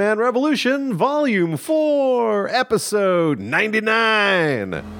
Man Revolution, Volume 4, Episode 99.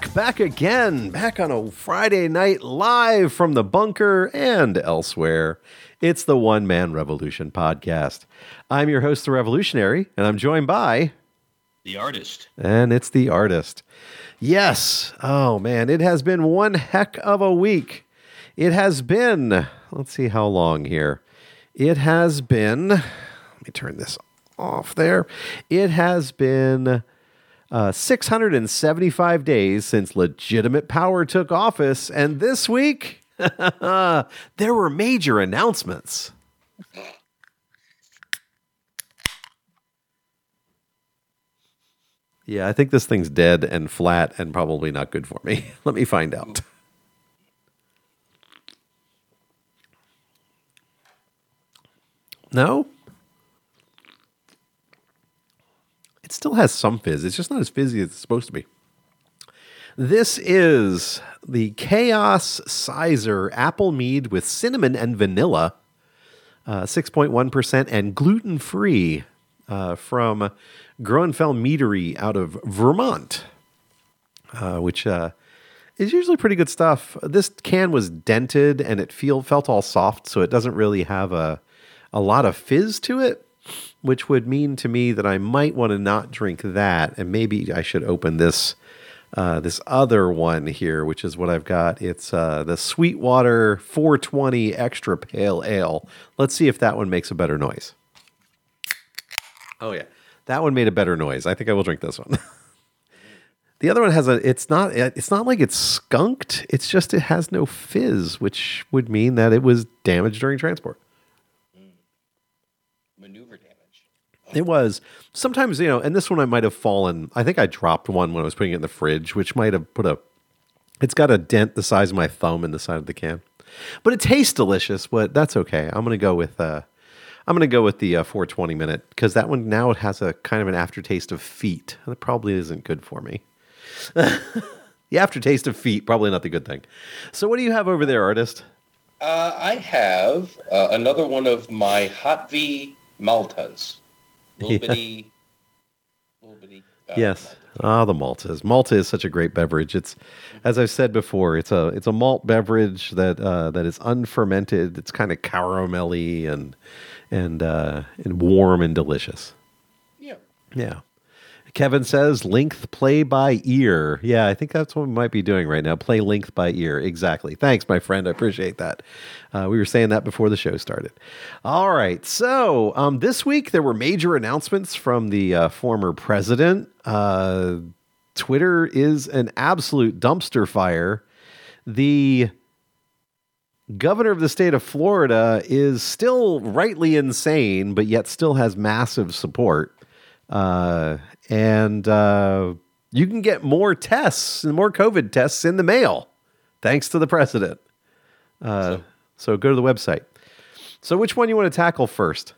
Back, back again, back on a Friday night live from the bunker and elsewhere. It's the One Man Revolution podcast. I'm your host, The Revolutionary, and I'm joined by, The artist. and it's the artist. Yes, oh man, it has been one heck of a week. It has been, let's see how long here. It has been, let me turn this off there. It has been uh, 675 days since legitimate power took office, and this week there were major announcements. Yeah, I think this thing's dead and flat and probably not good for me. Let me find out. No? It still has some fizz. It's just not as fizzy as it's supposed to be. This is the Chaos Sizer Apple Mead with cinnamon and vanilla, uh, 6.1% and gluten free uh, from Groennfell Meadery out of Vermont, uh, which uh, is usually pretty good stuff. This can was dented and it feel felt all soft, so it doesn't really have a a lot of fizz to it, which would mean to me that I might want to not drink that, and maybe I should open this uh, this other one here, which is what I've got. It's uh, the Sweetwater 420 Extra Pale Ale. Let's see if that one makes a better noise. Oh yeah, that one made a better noise. I think I will drink this one. the other one has a. It's not. It's not like it's skunked. It's just it has no fizz, which would mean that it was damaged during transport. Maneuver damage. It was sometimes, you know, and this one I might have fallen. I think I dropped one when I was putting it in the fridge, which might have put a. It's got a dent the size of my thumb in the side of the can, but it tastes delicious. But that's okay. I'm gonna go with. uh I'm gonna go with the uh, 420 minute because that one now it has a kind of an aftertaste of feet. That probably isn't good for me. the aftertaste of feet probably not the good thing. So what do you have over there, artist? Uh, I have uh, another one of my Hot V Maltas. Little Yeah. bitty, little bitty. Uh, Yes. Ah, the Maltas. Malta is such a great beverage. It's, as I've said before, it's a it's a malt beverage that uh, that is unfermented. It's kind of caramelly and and uh, and warm and delicious. Yeah. Yeah. Kevin says length play by ear. Yeah, I think that's what we might be doing right now. Play length by ear. Exactly. Thanks, my friend. I appreciate that. Uh, we were saying that before the show started. All right. So um, this week there were major announcements from the uh, former president. Uh, Twitter is an absolute dumpster fire. The governor of the state of Florida is still rightly insane, but yet still has massive support. Uh, and uh, you can get more tests and more COVID tests in the mail, thanks to the president. Uh, so go to the website. So which one you want to tackle first?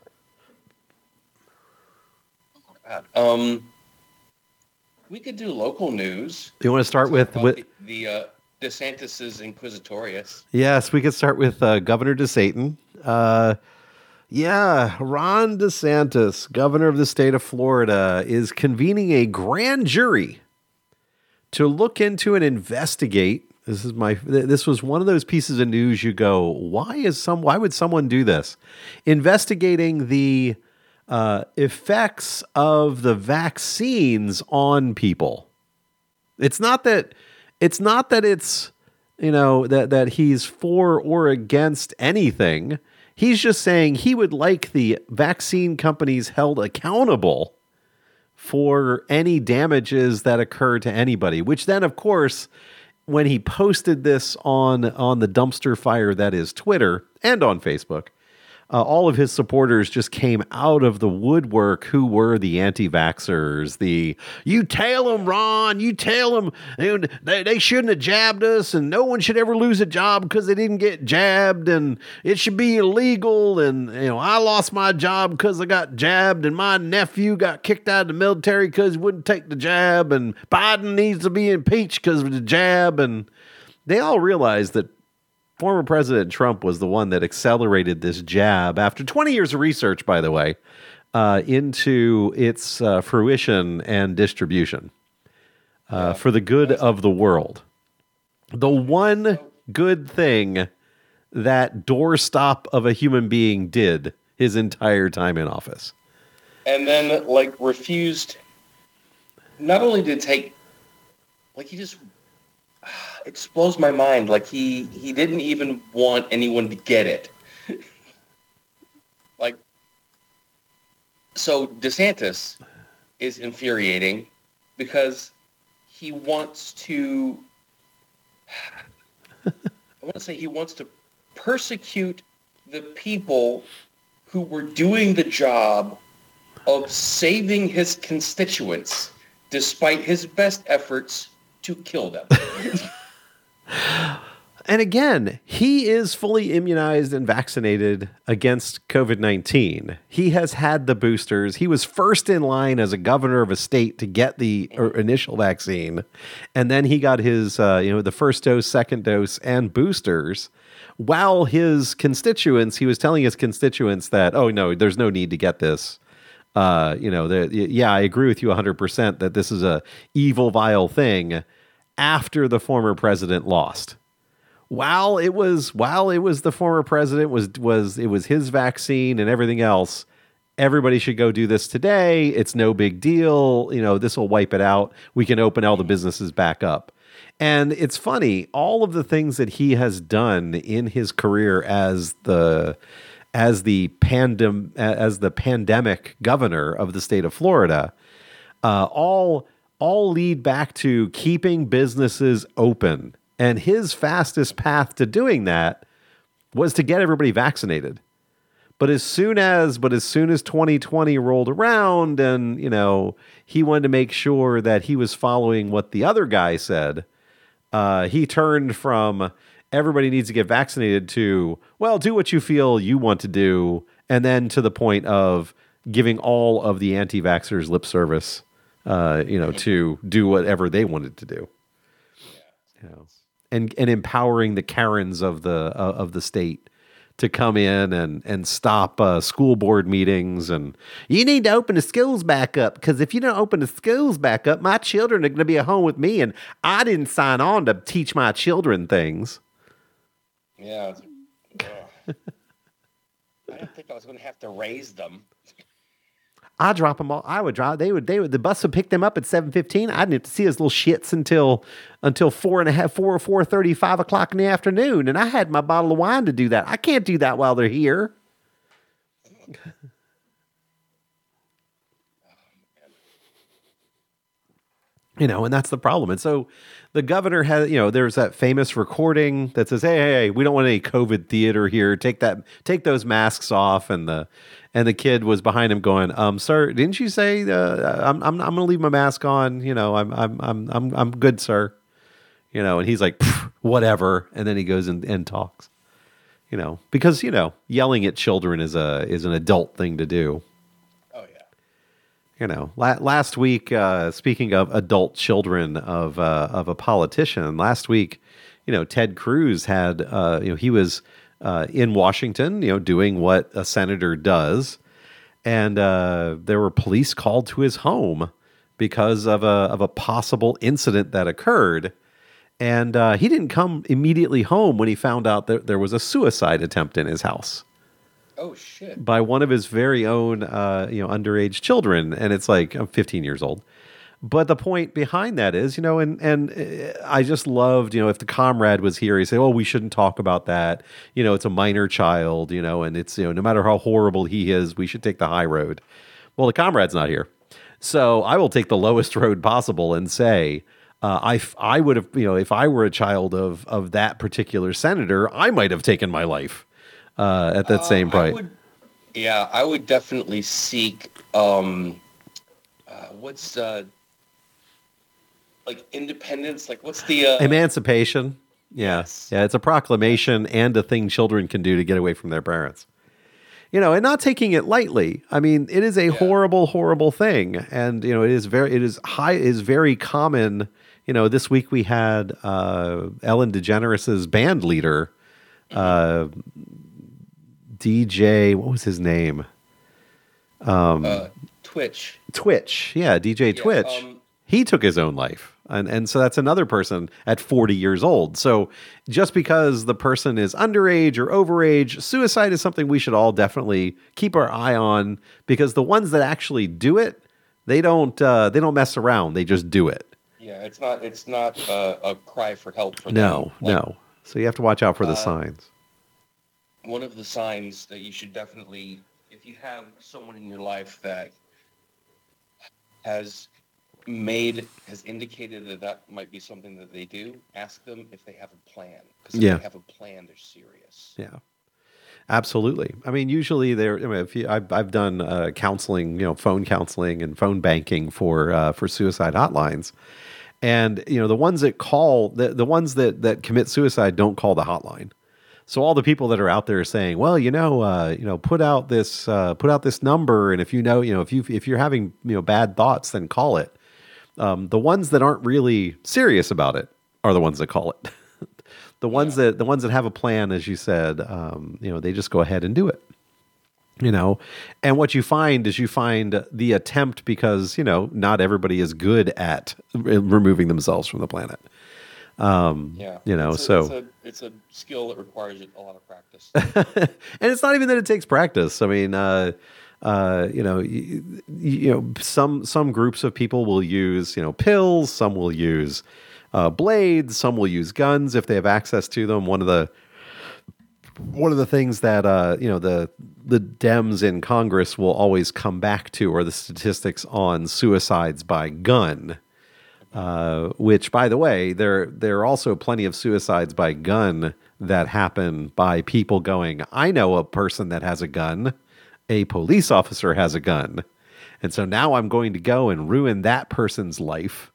Um, we could do local news. You want to start with, with the, the uh, DeSantis's Inquisitorius. yes, we could start with uh, Governor DeSatan. Uh, yeah, Ron DeSantis, governor of the state of Florida, is convening a grand jury to look into and investigate. This is my. This was one of those pieces of news. You go, why is some? Why would someone do this? Investigating the uh, effects of the vaccines on people. It's not that. It's not that it's you know that that he's for or against anything. He's just saying he would like the vaccine companies held accountable for any damages that occur to anybody. Which then, of course, when he posted this on on the dumpster fire that is Twitter and on Facebook, uh, all of his supporters just came out of the woodwork who were the anti-vaxxers. The you tell them ron you tell them they, they shouldn't have jabbed us and no one should ever lose a job because they didn't get jabbed and it should be illegal and you know i lost my job because i got jabbed and my nephew got kicked out of the military because he wouldn't take the jab and biden needs to be impeached because of the jab and they all realized that former President Trump was the one that accelerated this jab after 20 years of research, by the way, uh, into its uh, fruition and distribution uh, for the good of the world. The one good thing that doorstop of a human being did his entire time in office. And then, like, refused not only to take, like, he just it blows my mind. Like he he didn't even want anyone to get it. like so DeSantis is infuriating because he wants to I want to say he wants to persecute the people who were doing the job of saving his constituents despite his best efforts to kill them. And again, he is fully immunized and vaccinated against COVID 19. He has had the boosters. He was first in line as a governor of a state to get the er, initial vaccine. And then he got his, uh, you know, the first dose, second dose, and boosters. While his constituents, he was telling his constituents that, oh, no, there's no need to get this. Uh, you know, the, yeah, I agree with you 100% that this is a evil, vile thing after the former president lost. While it was while it was the former president was was it was his vaccine and everything else, everybody should go do this today. It's no big deal. You know, this will wipe it out. We can open all the businesses back up. And it's funny, all of the things that he has done in his career as the as the pandem as the pandemic governor of the state of Florida, uh, all all lead back to keeping businesses open. And his fastest path to doing that was to get everybody vaccinated. But as soon as but as soon as 2020 rolled around and, you know, he wanted to make sure that he was following what the other guy said, uh, he turned from everybody needs to get vaccinated to, well, do what you feel you want to do, and then to the point of giving all of the anti vaxxers lip service uh, you know, to do whatever they wanted to do. You know, and and empowering the Karens of the uh, of the state to come in and and stop uh, school board meetings and you need to open the schools back up because if you don't open the schools back up, my children are going to be at home with me, and I didn't sign on to teach my children things. Yeah. I didn't think I was going to have to raise them. I drop them all. I would drive. They would. They would. The bus would pick them up at seven fifteen. I didn't have to see his little shits until until four and a half, four or four thirty, five o'clock in the afternoon. And I had my bottle of wine to do that. I can't do that while they're here. you know, and that's the problem. And so the governor has, you know, there's that famous recording that says, "Hey, hey, hey we don't want any COVID theater here. Take that, take those masks off." And the and the kid was behind him going, "Um, sir, didn't you say uh, I'm I'm I'm going to leave my mask on? You know, I'm I'm I'm I'm I'm good, sir." You know, and he's like, "Whatever," and then he goes and, and talks. You know, because you know, yelling at children is a is an adult thing to do. Oh yeah. You know, la- last week, uh, speaking of adult children of uh, of a politician, last week, you know, Ted Cruz had, uh, you know, he was uh, in Washington, you know, doing what a senator does. And uh, there were police called to his home because of a of a possible incident that occurred. And uh, he didn't come immediately home when he found out that there was a suicide attempt in his house. Oh shit! By one of his very own, uh, you know, underage children, and it's like I'm 15 years old. But the point behind that is, you know, and and uh, I just loved, you know, if the comrade was here, he'd say, "Oh, we shouldn't talk about that." You know, it's a minor child, you know, and it's you know, no matter how horrible he is, we should take the high road. Well, the comrade's not here, so I will take the lowest road possible and say, uh, I I would have, you know, if I were a child of of that particular senator, I might have taken my life uh, at that uh, same point. Yeah, I would definitely seek um, uh, what's uh, like independence. Like what's the uh, Emancipation. Yeah. Yes. Yeah, it's a proclamation and a thing children can do to get away from their parents. You know, and not taking it lightly. I mean, it is a horrible, horrible thing. And, you know, it is very it is high it is very common. You know, this week we had uh Ellen DeGeneres's band leader, uh DJ, what was his name? uh, Twitch? Twitch. Yeah, DJ Yeah, Twitch. um, he took his own life. And and so that's another person at 40 years old. So just because the person is underage or overage, suicide is something we should all definitely keep our eye on because the ones that actually do it, they don't uh, they don't mess around. They just do it. Yeah, it's not it's not uh, a cry for help for No. Like, no. So you have to watch out for the Uh, signs. One of the signs that you should definitely, if you have someone in your life that has made has indicated that that might be something that they do, ask them if they have a plan. Because if Yeah. they have a plan, they're serious. Yeah. Absolutely. I mean, usually there. I mean, if you, I've I've done uh, counseling, you know, phone counseling and phone banking for uh, for suicide hotlines, and you know, the ones that call the the ones that that commit suicide don't call the hotline. So all the people that are out there saying, well, you know, uh, you know, put out this uh, put out this number, and if you know, you know, if you if you're having you know bad thoughts, then call it. Um, the ones that aren't really serious about it are the ones that call it. the ones that the ones that have a plan, as you said, um, you know, they just go ahead and do it. You know, and what you find is you find the attempt because you know not everybody is good at re- removing themselves from the planet. Yeah. You know, It's a- so- it's a, it's a skill that requires a lot of practice. and it's not even that it takes practice. I mean, uh, uh, you know, you, you know, some some groups of people will use you know pills. Some will use uh, blades. Some will use guns if they have access to them. One of the one of the things that uh, you know the the Dems in Congress will always come back to are the statistics on suicides by gun. Uh, which, by the way, there there are also plenty of suicides by gun that happen by people going, "I know a person that has a gun. A police officer has a gun, and so now I'm going to go and ruin that person's life,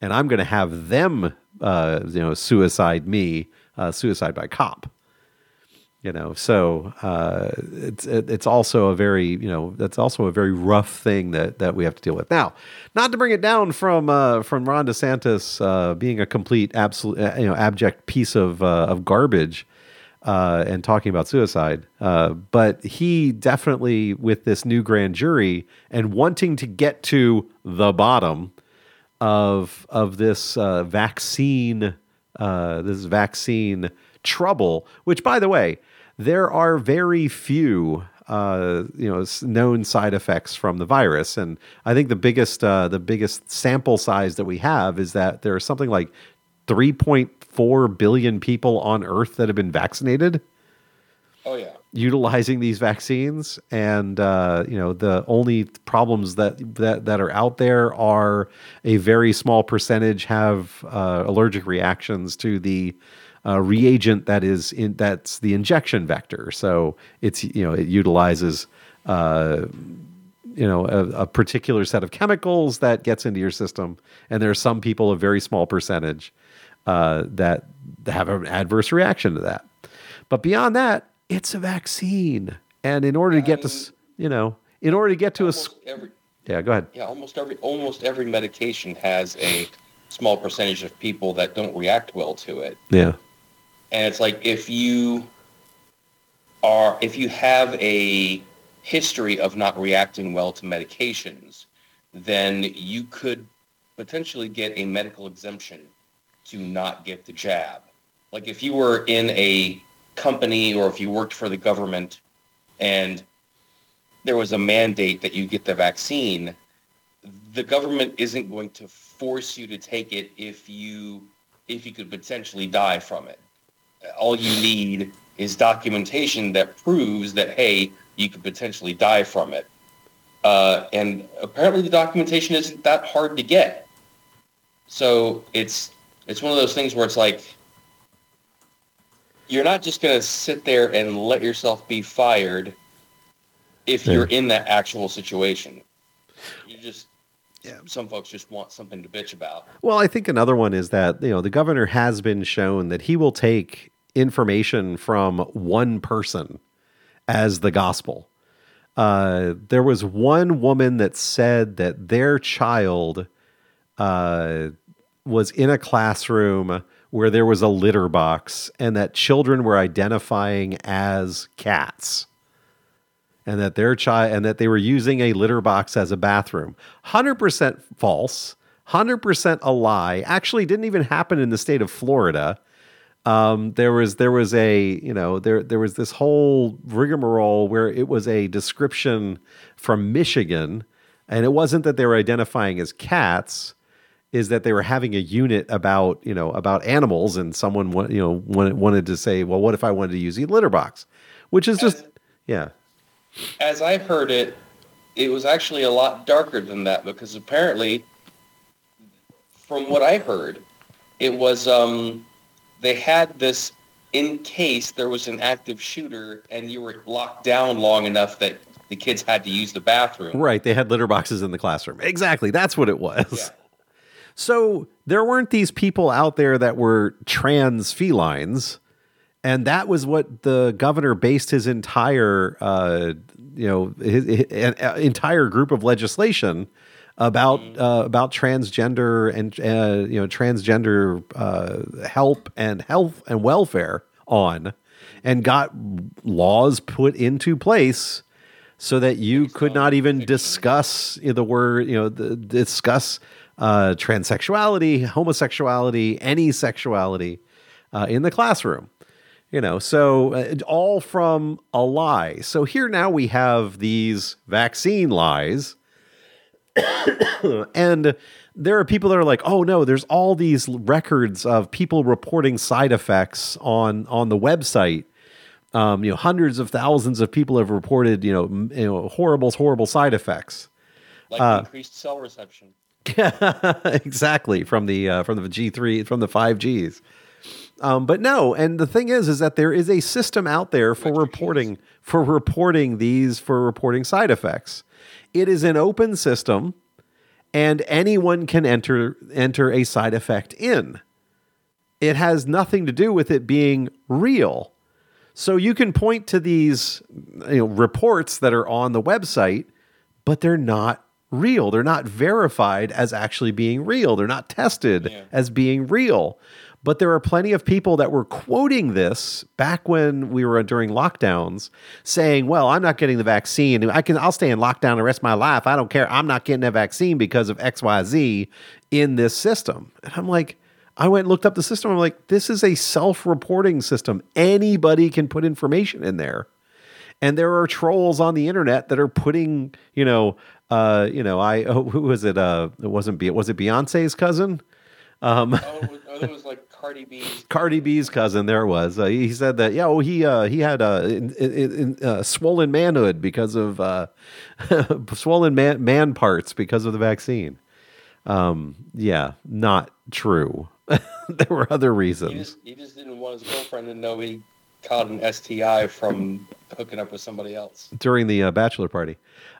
and I'm going to have them, uh, you know, suicide me, uh, suicide by cop." you know so uh, it's it, it's also a very you know that's also a very rough thing that that we have to deal with now not to bring it down from uh, from Ron DeSantis uh, being a complete absolute uh, you know abject piece of uh, of garbage uh, and talking about suicide uh, but he definitely with this new grand jury and wanting to get to the bottom of of this uh, vaccine uh, this vaccine trouble. Which, by the way, there are very few uh, you know known side effects from the virus, and I think the biggest uh, the biggest sample size that we have is that there are something like 3.4 billion people on Earth that have been vaccinated? Oh yeah. utilizing these vaccines. And uh, you know the only problems that, that that are out there are a very small percentage have uh, allergic reactions to the uh, reagent that is in that's the injection vector. So it's you know it utilizes uh, you know a, a particular set of chemicals that gets into your system. And there are some people a very small percentage uh, that have an adverse reaction to that. But beyond that it's a vaccine. And in order to get to you know in order to get to a every yeah go ahead. Yeah, almost every almost every medication has a small percentage of people that don't react well to it. yeah. And it's like if you are if you have a history of not reacting well to medications, then you could potentially get a medical exemption to not get the jab. Like if you were in a company or if you worked for the government and there was a mandate that you get the vaccine, the government isn't going to force you to take it if you if you could potentially die from it. All you need is documentation that proves that hey you could potentially die from it. Uh, and apparently the documentation isn't that hard to get. So it's it's one of those things where it's like you're not just going to sit there and let yourself be fired if you're in that actual situation. You just yeah. some folks just want something to bitch about. Well, I think another one is that you know the governor has been shown that he will take information from one person as the gospel. Uh, there was one woman that said that their child uh, was in a classroom where there was a litter box and that children were identifying as cats. And that their child and that they were using a litter box as a bathroom. 100% false. 100% a lie. Actually didn't even happen in the state of florida. Um, there was there was a you know there there was this whole rigmarole where it was a description from michigan and it wasn't that they were identifying as cats is that they were having a unit about you know about animals, and someone you know wanted, wanted to say, well, what if I wanted to use a litter box, which is just As- yeah. As I heard it, it was actually a lot darker than that because apparently, from what I heard, it was um, they had this in case there was an active shooter and you were locked down long enough that the kids had to use the bathroom. Right, they had litter boxes in the classroom. Exactly, that's what it was. So there weren't these people out there that were trans felines, and that was what the governor based his entire, uh, you know, his, his, uh, entire group of legislation about uh, about transgender and uh, you know transgender uh, help and health and welfare on, and got laws put into place so that you could not even discuss the word, you know, the, discuss uh, transsexuality, homosexuality, any sexuality uh, in the classroom. You know, so uh, all from a lie. So here now we have these vaccine lies. and there are people that are like, "Oh no, there's all these records of people reporting side effects on on the website um, you know, hundreds of thousands of people have reported, you know, m- you know, horrible, horrible side effects. Like Uh, increased cell reception. exactly from the uh, from the G three from the five Gs. Um, but no, and the thing is, is that there is a system out there for Extra reporting for reporting these for reporting side effects. It is an open system, and anyone can enter enter a side effect in. It has nothing to do with it being real. So you can point to these you know, reports that are on the website, but they're not real. They're not verified as actually being real. They're not tested Yeah. as being real. But there are plenty of people that were quoting this back when we were during lockdowns, saying, "Well, I'm not getting the vaccine. I can. I'll stay in lockdown the rest of my life. I don't care. I'm not getting a vaccine because of X, Y, Z in this system." And I'm like, I went and looked up the system. I'm like, this is a self-reporting system. Anybody can put information in there and there are trolls on the internet that are putting, you know, uh, you know, I oh, who was it? Uh, it wasn't Be- was it Beyonce's cousin, Oh, it was, oh, was like Cardi B's. Cardi B's cousin? There was. Uh, he said that yeah, oh, he uh, he had uh, in, in, in, uh, swollen manhood because of uh, swollen man man parts because of the vaccine. Um, yeah, not true. there were other He reasons. just, he just didn't want his girlfriend to know he caught an STI from hooking up with somebody else. during the uh, bachelor party.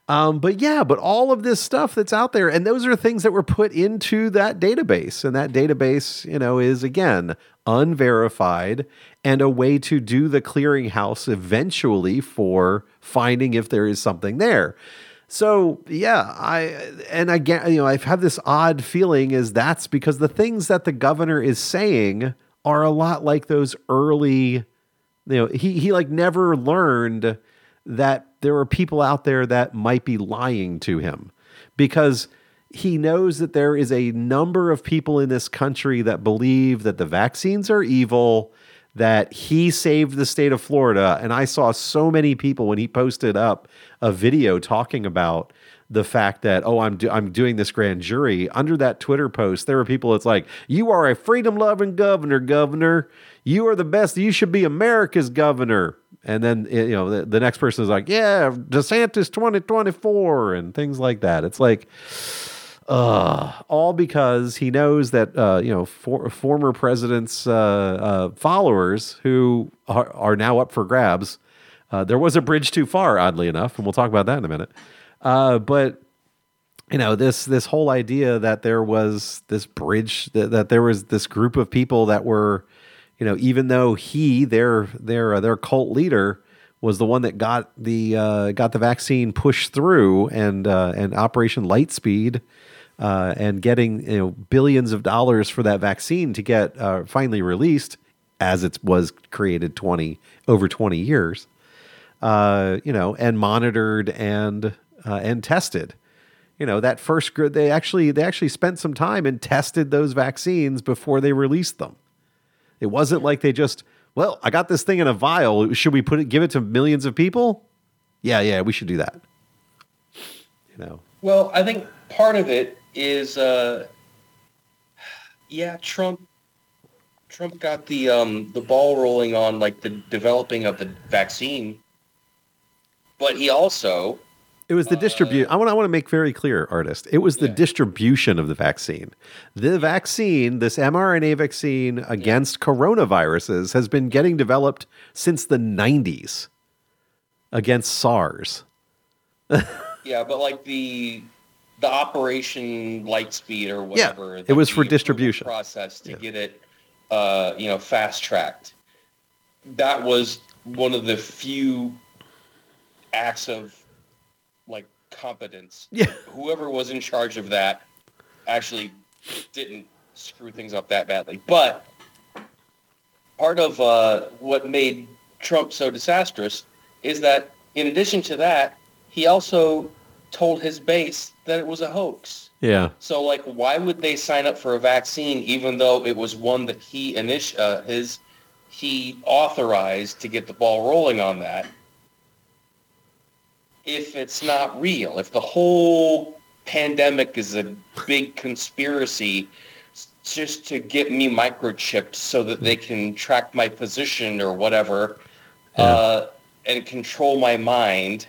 Um, but yeah, but all of this stuff that's out there, and those are things that were put into that database, and that database, you know, is again unverified and a way to do the clearinghouse eventually for finding if there is something there. So yeah, I and again, you know, I've had this odd feeling is that's because the things that the governor is saying are a lot like those early you know he he like never learned that there are people out there that might be lying to him because he knows that there is a number of people in this country that believe that the vaccines are evil that he saved the state of Florida. And I saw so many people when he posted up a video talking about the fact that oh I'm do- I'm doing this grand jury. Under that Twitter post there were people that's like you are a freedom loving governor governor. You are the best. You should be America's governor and then you know the, the next person is like yeah DeSantis 2024 and things like that it's like uh, all because he knows that uh, you know for, former presidents' uh, uh, followers who are, are now up for grabs Uh, there was a bridge too far, oddly enough, and we'll talk about that in a minute. Uh, but you know this this whole idea that there was this bridge that, that there was this group of people that were you know even though he their their uh, their cult leader was the one that got the uh, got the vaccine pushed through and uh, and Operation Lightspeed uh, and getting you know billions of dollars for that vaccine to get uh, finally released as it was created 20 over 20 years uh, you know and monitored and and tested. You know that first group they actually they actually spent some time and tested those vaccines before they released them it wasn't like they just well i got this thing in a vial. Should we put it give it to millions of people? Yeah yeah we should do that. You know. Well, I think part of it is, uh, yeah, Trump. Trump got the um, the ball rolling on like the developing of the vaccine, but he also It was the distribution. I want. I want to make very clear, artist. It was the Yeah. distribution of the vaccine. The vaccine, this mRNA vaccine against coronaviruses, has been getting developed since the '90s against SARS. yeah, but like the the Operation Lightspeed or whatever. it the- was for distribution. process to get it, uh, you know, fast tracked. That was one of the few acts of competence Yeah, whoever was in charge of that actually didn't screw things up that badly. But part of uh, what made Trump so disastrous is that in addition to that, he also told his base that it was a hoax. yeah, So like, why would they sign up for a vaccine even though it was one that he init- uh, his he authorized to get the ball rolling on that? If it's not real, if the whole pandemic is a big conspiracy just to get me microchipped so that they can track my position or whatever uh, and control my mind,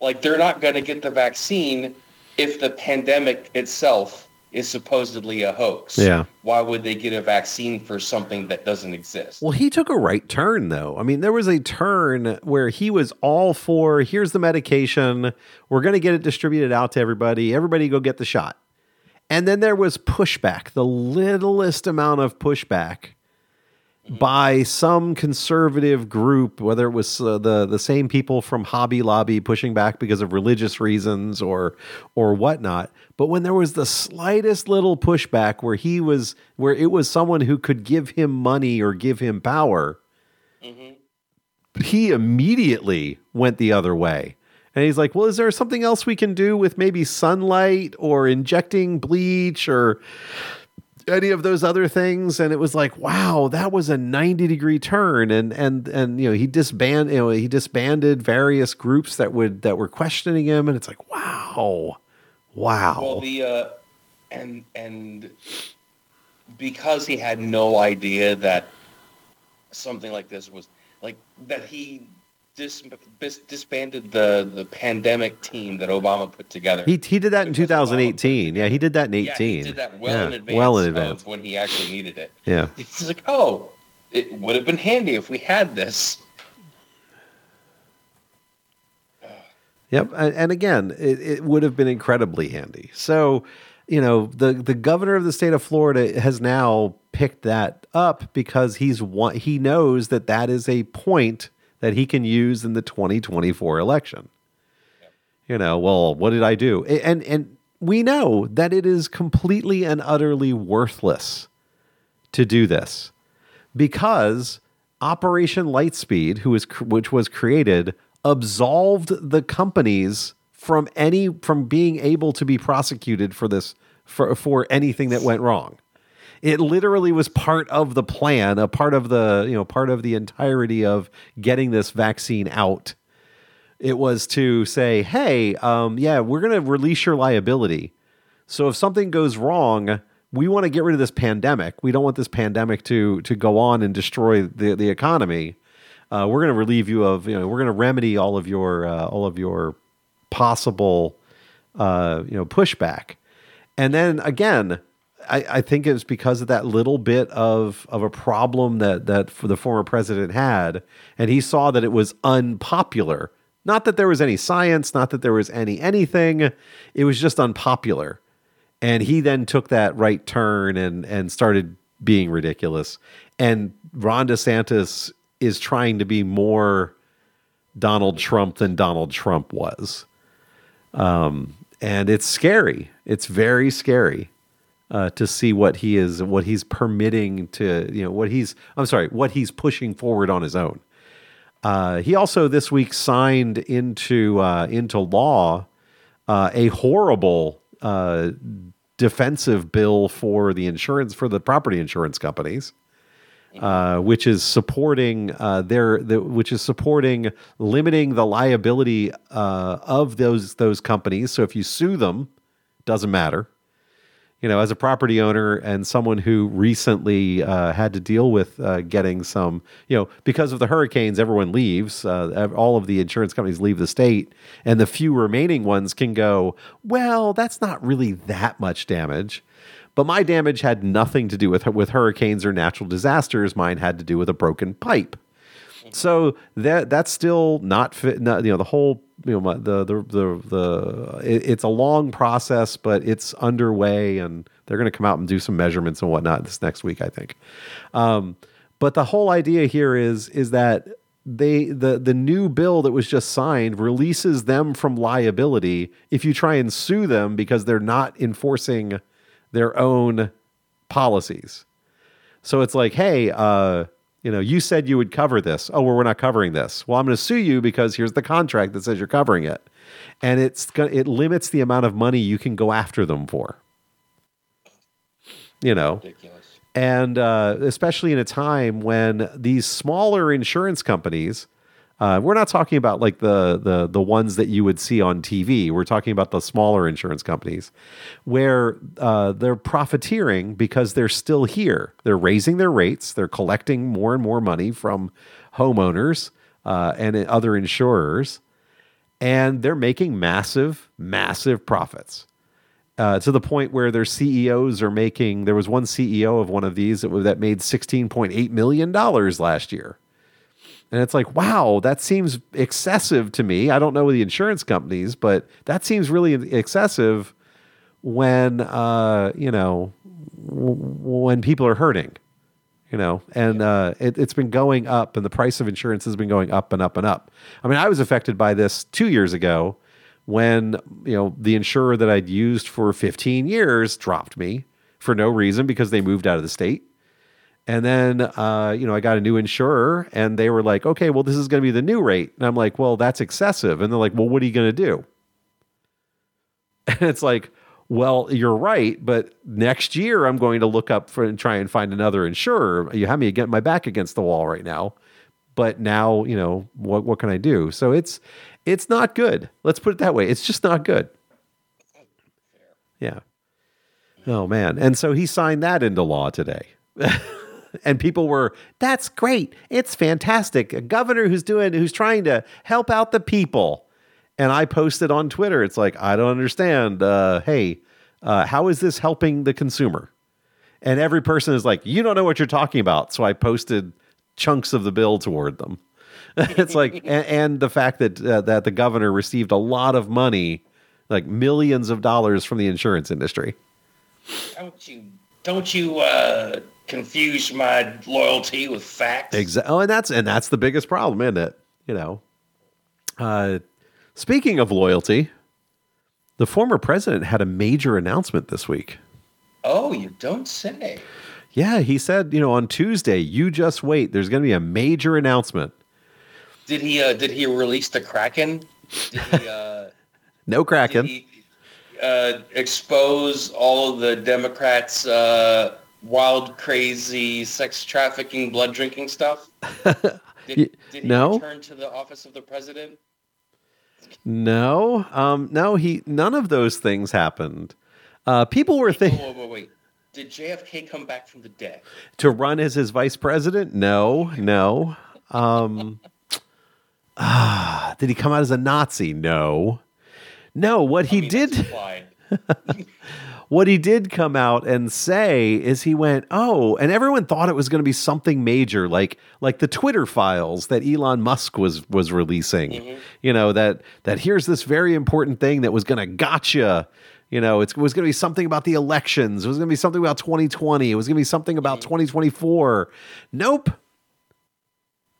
like they're not going to get the vaccine if the pandemic itself is supposedly a hoax. Yeah. Why would they get a vaccine for something that doesn't exist? Well, he took a right turn, though. I mean, there was a turn where he was all for here's the medication. We're going to get it distributed out to everybody. Everybody go get the shot. And then there was pushback, the littlest amount of pushback by some conservative group, whether it was uh, the the same people from Hobby Lobby pushing back because of religious reasons or or whatnot. But when there was the slightest little pushback where he was where it was someone who could give him money or give him power, he immediately went the other way. And he's like, "Well, is there something else we can do with maybe sunlight or injecting bleach or any of those other things and it was like wow that was a 90 degree turn. And and and you know he disbanded you know he disbanded various groups that would that were questioning him and it's like wow wow. Well, the uh, and and because he had no idea that something like this was like that he dis, dis, disbanded the the pandemic team that Obama put together. he, he did that in 2018 yeah he did that in 18 yeah, he did that well Yeah, in advance, well in advance when he actually needed it. yeah He's like, oh, it would have been handy if we had this. Yep, and, and again, it, it would have been incredibly handy. So, you know, the the governor of the state of Florida has now picked that up because he's one, he knows that that is a point that he can use in the 2024 election. You know, well, what did I do? And and we know that it is completely and utterly worthless to do this because Operation Lightspeed, who cr- which was created, absolved the companies from any from being able to be prosecuted for this for for anything that went wrong. It literally was part of the plan, a part of the you know part of the entirety of getting this vaccine out. It was to say, hey, um, yeah, we're going to release your liability. So if something goes wrong, we want to get rid of this pandemic. We don't want this pandemic to to go on and destroy the the economy. Uh, we're going to relieve you of you know we're going to remedy all of your uh, all of your possible uh, you know pushback. And then again, I, I think it was because of that little bit of of a problem that that the former president had, and he saw that it was unpopular. Not that there was any science, not that there was any anything. It was just unpopular, and he then took that right turn and and started being ridiculous. And Ron DeSantis is trying to be more Donald Trump than Donald Trump was. Um, and it's scary. It's very scary uh, to see what he is, what he's permitting to, you know, what he's, I'm sorry, what he's pushing forward on his own. Uh, he also this week signed into uh, into law uh, a horrible uh, defensive bill for the insurance for the property insurance companies. Uh, which is supporting uh, their the, which is supporting limiting the liability uh, of those those companies. So if you sue them, doesn't matter. You know, as a property owner and someone who recently uh, had to deal with uh, getting some, you know, because of the hurricanes, everyone leaves. Uh, all of the insurance companies leave the state, and the few remaining ones can go. Well, that's not really that much damage. But my damage had nothing to do with with hurricanes or natural disasters. Mine had to do with a broken pipe. So that that's still not fit. Not, you know, the whole you know the the the the it, it's a long process, but it's underway, and they're going to come out and do some measurements and whatnot this next week, I think. Um, but the whole idea here is is that they the the new bill that was just signed releases them from liability if you try and sue them because they're not enforcing their own policies. So it's like, hey, uh, you know, you said you would cover this. Oh, well, we're not covering this. Well, I'm going to sue you because here's the contract that says you're covering it, and it's it limits the amount of money you can go after them for. You know, Ridiculous. and uh, especially in a time when these smaller insurance companies uh, we're not talking about like the the the ones that you would see on TV. We're talking about the smaller insurance companies, where uh, they're profiteering because they're still here. They're raising their rates. They're collecting more and more money from homeowners uh, and other insurers, and they're making massive, massive profits. Uh, to the point where their CEOs are making. There was one CEO of one of these that, that made sixteen point eight million dollars last year. And it's like, wow, that seems excessive to me. I don't know the insurance companies, but that seems really excessive when uh, you know w- when people are hurting, you know, and uh, it, it's been going up, and the price of insurance has been going up and up and up. I mean, I was affected by this two years ago when you know the insurer that I'd used for 15 years dropped me for no reason because they moved out of the state and then, uh, you know, I got a new insurer and they were like, okay, well, this is going to be the new rate. And I'm like, well, that's excessive. And they're like, well, what are you going to do? And it's like, well, you're right. But next year, I'm going to look up for and try and find another insurer. You have me get my back against the wall right now. But now, you know, what, what can I do? So it's, it's not good. Let's put it that way. It's just not good. Yeah. Oh, man. And so he signed that into law today. and people were that's great. It's fantastic. A governor who's doing who's trying to help out the people. And i posted on twitter it's like i don't understand. Uh, hey uh, how is this helping the consumer? And every person is like you don't know what you're talking about. So i posted chunks of the bill toward them. It's like and, and, the fact that uh, that the governor received a lot of money like millions of dollars from the insurance industry. Don't you don't you uh confuse my loyalty with facts. Exactly. Oh, and that's and that's the biggest problem, isn't it? You know. Uh, speaking of loyalty, the former president had a major announcement this week. Oh, you don't say. Yeah, he said, you know, on Tuesday, you just wait. There's going to be a major announcement. Did he? Uh, did he release the Kraken? Did he? Uh, no Kraken. He, uh, expose all of the Democrats' uh, wild, crazy sex trafficking, blood drinking stuff? Did, did he no. return to the office of the president? No, um, no, he none of those things happened. Uh, people were thinking. Wait, wait, wait, Did JFK come back from the dead to run as his vice president? No, no. Um, ah, did he come out as a Nazi? No, no. What I he mean, did. what he did come out and say is he went, "Oh," and everyone thought it was going to be something major, like like the Twitter files that Elon Musk was was releasing. Mm-hmm. You know that that here's this very important thing that was going to gotcha. You know, it was going to be something about the elections. It was going to be something about 2020. It was going to be something about mm-hmm. 2024. Nope.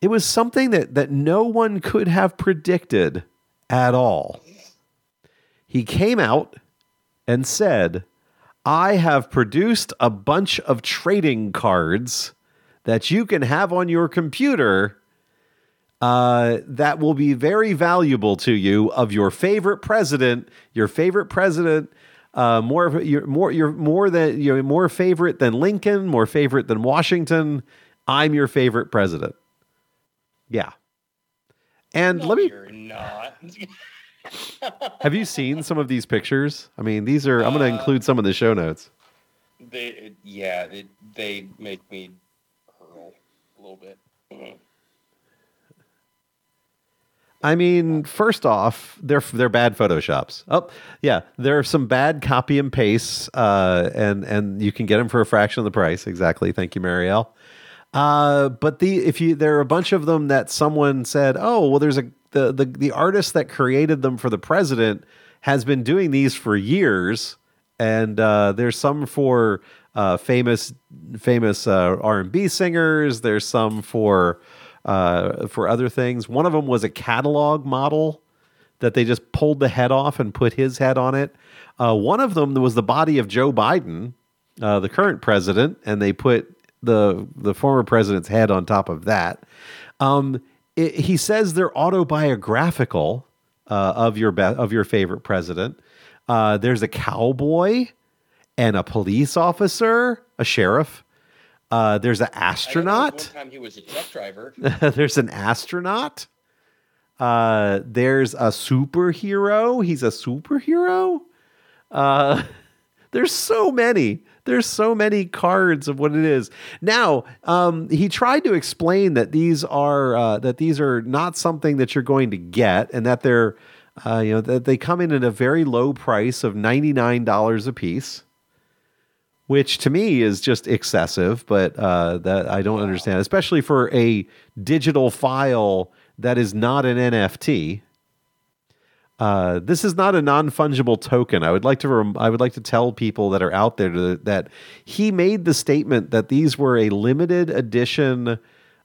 It was something that that no one could have predicted at all. He came out and said, I have produced a bunch of trading cards that you can have on your computer uh, that will be very valuable to you of your favorite president, your favorite president. Uh, more, you're more, you're more than you're more favorite than Lincoln, more favorite than Washington. I'm your favorite president. Yeah, and no, let me. You're not. Have you seen some of these pictures? I mean, these are. I'm going to include some in the show notes. They, yeah, they, they make me hurl a little bit. I mean, first off, they're they're bad photoshops. Oh, yeah, there are some bad copy and pastes, uh, and and you can get them for a fraction of the price. Exactly. Thank you, Marielle. Uh, but the if you there are a bunch of them that someone said, oh well, there's a the the the artist that created them for the president has been doing these for years, and uh, there's some for uh, famous famous uh, R and B singers. There's some for uh, for other things. One of them was a catalog model that they just pulled the head off and put his head on it. Uh, one of them was the body of Joe Biden, uh, the current president, and they put the the former president's head on top of that. Um, it, he says they're autobiographical uh, of your be- of your favorite president. Uh, there's a cowboy and a police officer, a sheriff. Uh, there's an astronaut. One time he was a truck driver. there's an astronaut. Uh, there's a superhero. He's a superhero. Uh, there's so many. There's so many cards of what it is. Now, um, he tried to explain that these are uh, that these are not something that you're going to get, and that they're uh, you know that they come in at a very low price of ninety nine dollars a piece, which to me is just excessive. But uh, that I don't understand, especially for a digital file that is not an NFT. Uh, this is not a non fungible token. I would like to rem- I would like to tell people that are out there to, that he made the statement that these were a limited edition,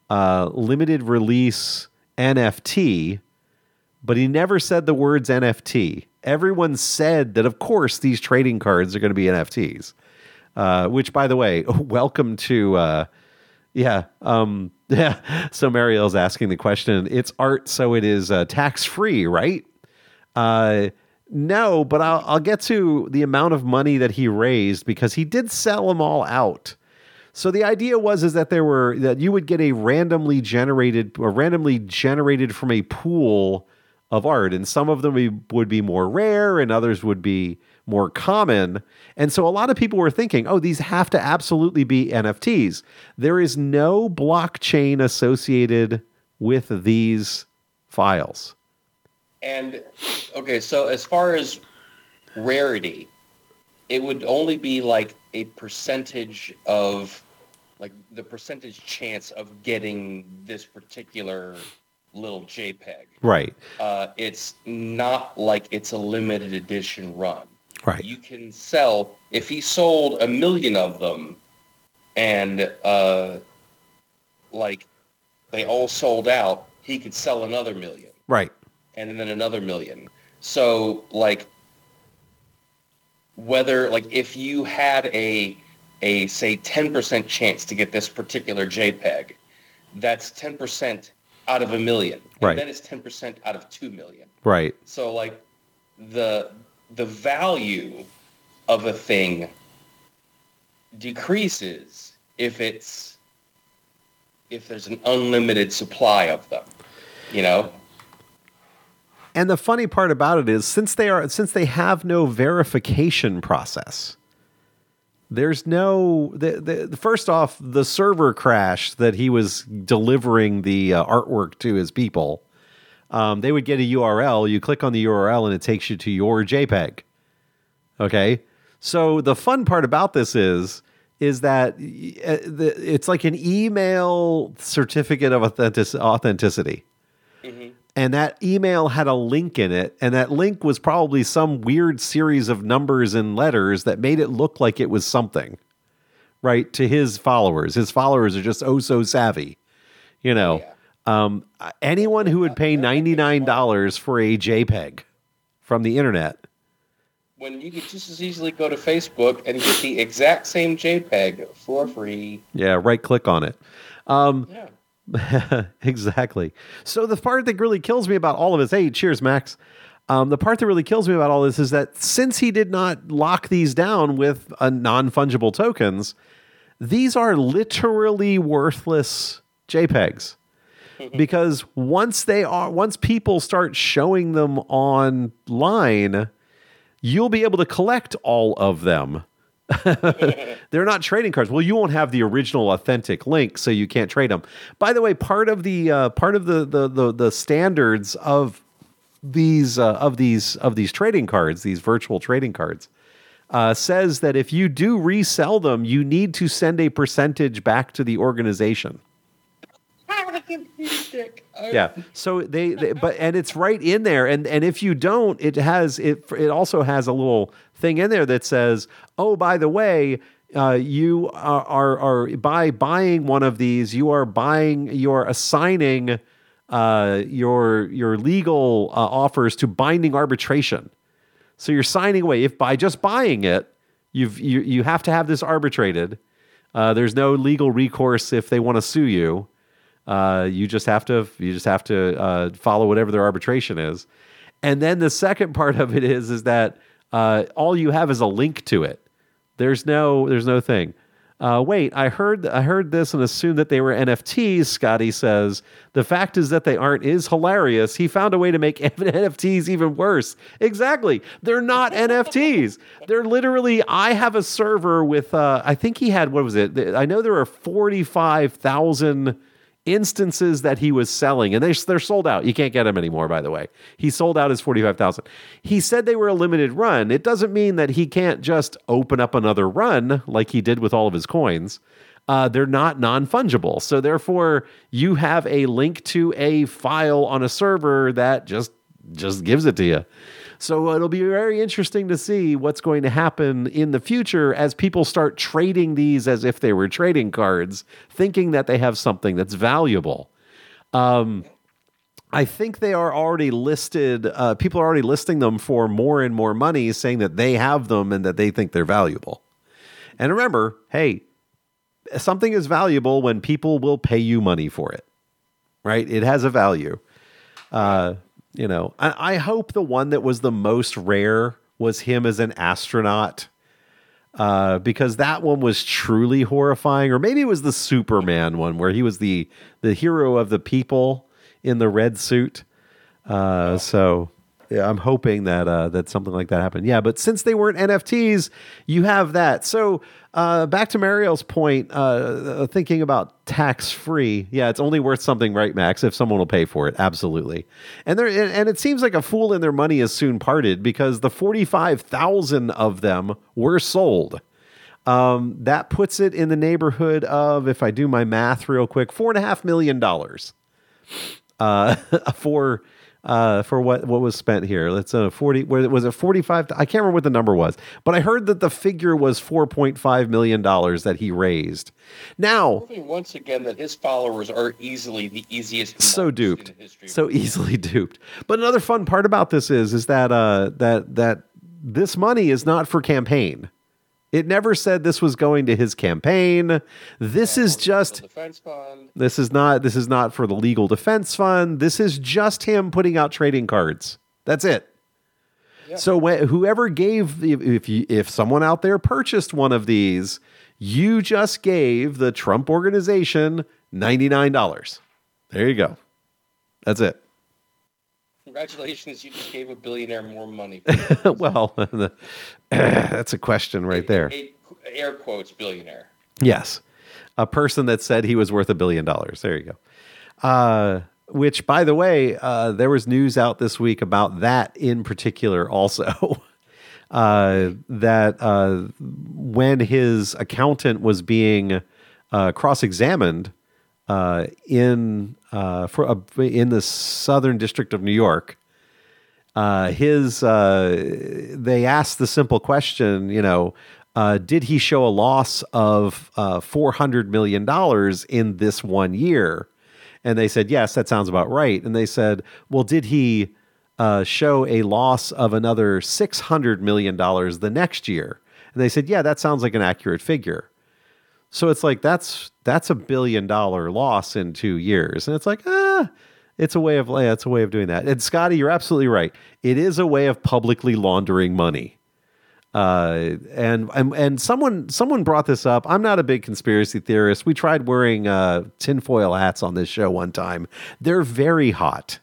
uh, limited release NFT, but he never said the words NFT. Everyone said that, of course, these trading cards are going to be NFTs. Uh, which, by the way, welcome to. Uh, yeah. Um, yeah. So Mariel's asking the question. It's art, so it is uh, tax free, right? Uh, no, but I'll, I'll get to the amount of money that he raised because he did sell them all out. So the idea was is that there were that you would get a randomly generated or randomly generated from a pool of art, and some of them would be more rare, and others would be more common. And so a lot of people were thinking, oh, these have to absolutely be NFTs. There is no blockchain associated with these files. And okay, so as far as rarity, it would only be like a percentage of like the percentage chance of getting this particular little JPEG. Right. Uh, it's not like it's a limited edition run. Right. You can sell if he sold a million of them, and uh, like they all sold out, he could sell another million. Right and then another million. So like whether like if you had a a say 10% chance to get this particular JPEG, that's 10% out of a million. And right. then it's 10% out of 2 million. Right. So like the the value of a thing decreases if it's if there's an unlimited supply of them. You know? And the funny part about it is since they are since they have no verification process, there's no the, the, first off the server crash that he was delivering the uh, artwork to his people. Um, they would get a URL. You click on the URL and it takes you to your JPEG. Okay, So the fun part about this is is that uh, it's like an email certificate of authentic- authenticity. And that email had a link in it, and that link was probably some weird series of numbers and letters that made it look like it was something, right? To his followers. His followers are just oh so savvy. You know, um, anyone who would pay $99 for a JPEG from the internet When you could just as easily go to Facebook and get the exact same JPEG for free. Yeah, right click on it. Um, Yeah. exactly. So the part that really kills me about all of this, hey, cheers, Max. Um, the part that really kills me about all this is that since he did not lock these down with a non fungible tokens, these are literally worthless JPEGs. because once they are, once people start showing them online, you'll be able to collect all of them. They're not trading cards. Well, you won't have the original authentic link, so you can't trade them. By the way, part of the uh, part of the, the the the standards of these uh, of these of these trading cards, these virtual trading cards, uh, says that if you do resell them, you need to send a percentage back to the organization. Yeah. So they, they, but and it's right in there, and and if you don't, it has it. It also has a little thing in there that says, "Oh, by the way." Uh, you are, are are by buying one of these, you are buying, you are assigning uh, your your legal uh, offers to binding arbitration. So you're signing away. If by just buying it, you've you you have to have this arbitrated. Uh, there's no legal recourse if they want to sue you. Uh, you just have to you just have to uh, follow whatever their arbitration is. And then the second part of it is is that uh, all you have is a link to it. There's no there's no thing. Uh, wait, I heard I heard this and assumed that they were NFTs. Scotty says the fact is that they aren't is hilarious. He found a way to make NFTs even worse. Exactly, they're not NFTs. They're literally. I have a server with. Uh, I think he had what was it? I know there are forty five thousand instances that he was selling, and they, they're sold out. You can't get them anymore, by the way. He sold out his 45,000. He said they were a limited run. It doesn't mean that he can't just open up another run like he did with all of his coins. Uh, they're not non fungible. So, therefore, you have a link to a file on a server that just just gives it to you. So it'll be very interesting to see what's going to happen in the future as people start trading these as if they were trading cards, thinking that they have something that's valuable. Um, I think they are already listed. Uh, people are already listing them for more and more money, saying that they have them and that they think they're valuable. And remember, hey, something is valuable when people will pay you money for it, right? It has a value. Uh, you know, I, I hope the one that was the most rare was him as an astronaut. Uh, because that one was truly horrifying, or maybe it was the Superman one where he was the the hero of the people in the red suit. Uh, so yeah, I'm hoping that uh, that something like that happened. Yeah, but since they weren't NFTs, you have that. So uh, back to Mariel's point, uh, thinking about tax free. Yeah, it's only worth something, right, Max? If someone will pay for it, absolutely. And there, and, and it seems like a fool and their money is soon parted because the forty five thousand of them were sold. Um, that puts it in the neighborhood of, if I do my math real quick, four and a half million dollars uh, for uh, for what what was spent here. Let's uh, forty. Where was it? Forty five. I can't remember what the number was, but I heard that the figure was four point five million dollars that he raised. Now, once again that his followers are easily the easiest. so duped, so easily duped. But another fun part about this is is that uh, that that this money is not for campaign. It never said this was going to his campaign. This is just defense fund. This is not this is not for the legal defense fund. This is just him putting out trading cards. That's it. So when, whoever gave if, you, if someone out there purchased one of these, you just gave the Trump organization $99. There you go. That's it. Congratulations, you just gave a billionaire more money. well, that's a question right there. A- air quotes billionaire. Yes. A person that said he was worth a billion dollars. There you go. Uh, which, by the way, uh, there was news out this week about that in particular also. uh, that uh, when his accountant was being uh, cross-examined uh, in uh, for uh, in the Southern District of New York, uh, his uh, they asked the simple question, you know, uh, did he show a loss of four hundred million dollars in this one year? And they said yes, that sounds about right. And they said, well, did he show a loss of another six hundred million dollars the next year? And they said, yeah, that sounds like an accurate figure. So it's like that's that's a billion dollar loss in two years, and it's like ah, it's a way of yeah, it's a way of doing that. And Scotty, you're absolutely right. It is a way of publicly laundering money. Uh, and, and someone someone brought this up. I'm not a big conspiracy theorist. We tried wearing uh, tinfoil hats on this show one time. They're very hot.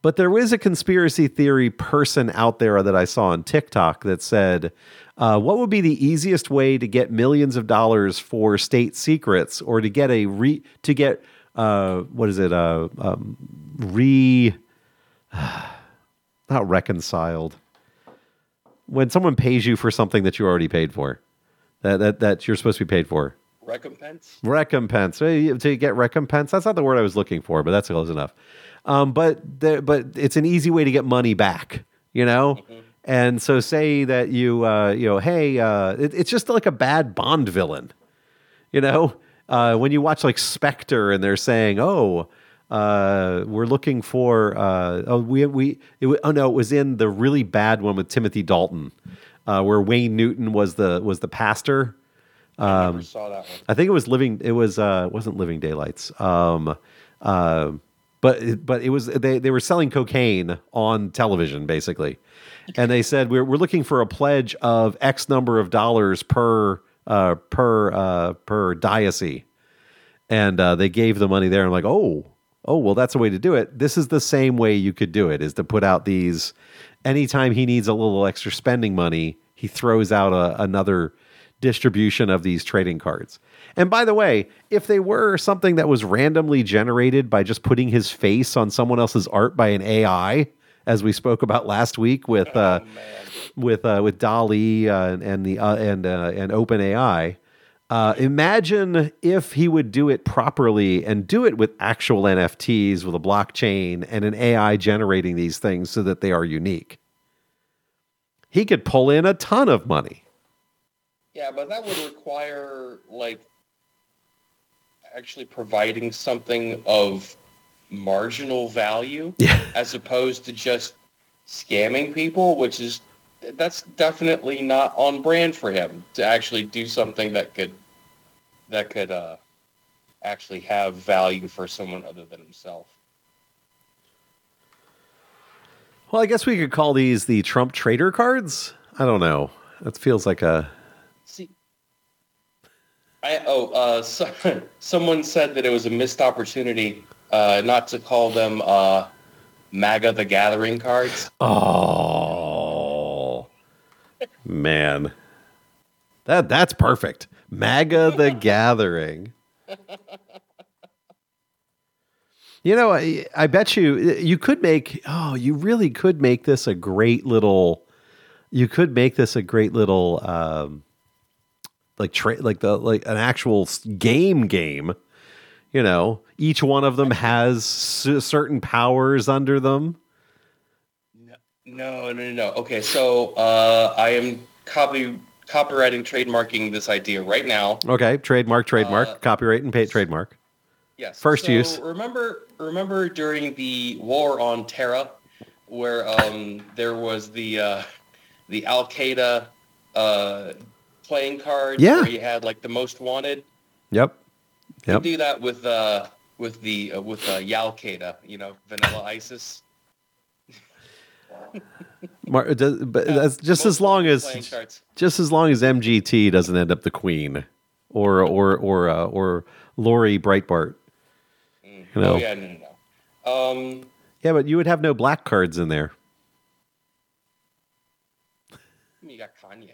But there is a conspiracy theory person out there that I saw on TikTok that said, uh, "What would be the easiest way to get millions of dollars for state secrets, or to get a re to get uh, what is it? Uh, um, re not reconciled. When someone pays you for something that you already paid for, that that that you're supposed to be paid for." Recompense? recompense to get recompense that's not the word i was looking for but that's close enough um, but there, but it's an easy way to get money back you know and so say that you uh, you know hey uh, it, it's just like a bad bond villain you know uh, when you watch like spectre and they're saying oh uh, we're looking for uh, oh we we it, oh no it was in the really bad one with timothy dalton uh, where wayne newton was the was the pastor I Um, never saw that one. I think it was living. It was uh, it wasn't Living Daylights. Um, uh, but but it was they they were selling cocaine on television basically, and they said we're we're looking for a pledge of X number of dollars per uh, per uh, per diocese, and uh, they gave the money there. I'm like, oh oh well, that's a way to do it. This is the same way you could do it is to put out these. Anytime he needs a little extra spending money, he throws out a, another distribution of these trading cards. And by the way, if they were something that was randomly generated by just putting his face on someone else's art by an AI, as we spoke about last week with uh, with uh, with DALL-E uh, and- and the uh, and uh, and OpenAI, uh, imagine if he would do it properly and do it with actual NFTs with a blockchain and an AI generating these things so that they are unique. He could pull in a ton of money. Yeah, but that would require like actually providing something of marginal value Yeah. as opposed to just scamming people, which is that's definitely not on brand for him to actually do something that could that could uh, actually have value for someone other than himself. Well, I guess we could call these the Trump trader cards. I don't know. That feels like a I oh, uh, so, someone said that it was a missed opportunity uh, not to call them uh, MAGA the Gathering cards. oh man. That that's perfect. MAGA the Gathering. You know, I, I bet you you could make oh, you really could make this a great little you could make this a great little um like tra- like the like an actual game game. You know, each one of them has c- certain powers under them. No, no, no, no. Okay, so uh, I am copy copywriting, trademarking this idea right now. Okay, trademark, trademark, Uh, copyright and pay trademark. Yes. First so use. Remember, remember during the war on Terra, where um, there was the uh, the Al Qaeda uh, playing cards, Yeah. where you had like the most wanted. Yep. You Yep. do that with uh, with the uh, with uh, Yal Qaeda, you know, Vanilla ISIS. Mar- does, but that's just as long as just as long as MGT doesn't end up the queen, or or or uh, or Lori Breitbart. You know. Oh yeah, no, no, no. Um, Yeah, but you would have no black cards in there. you got Kanye.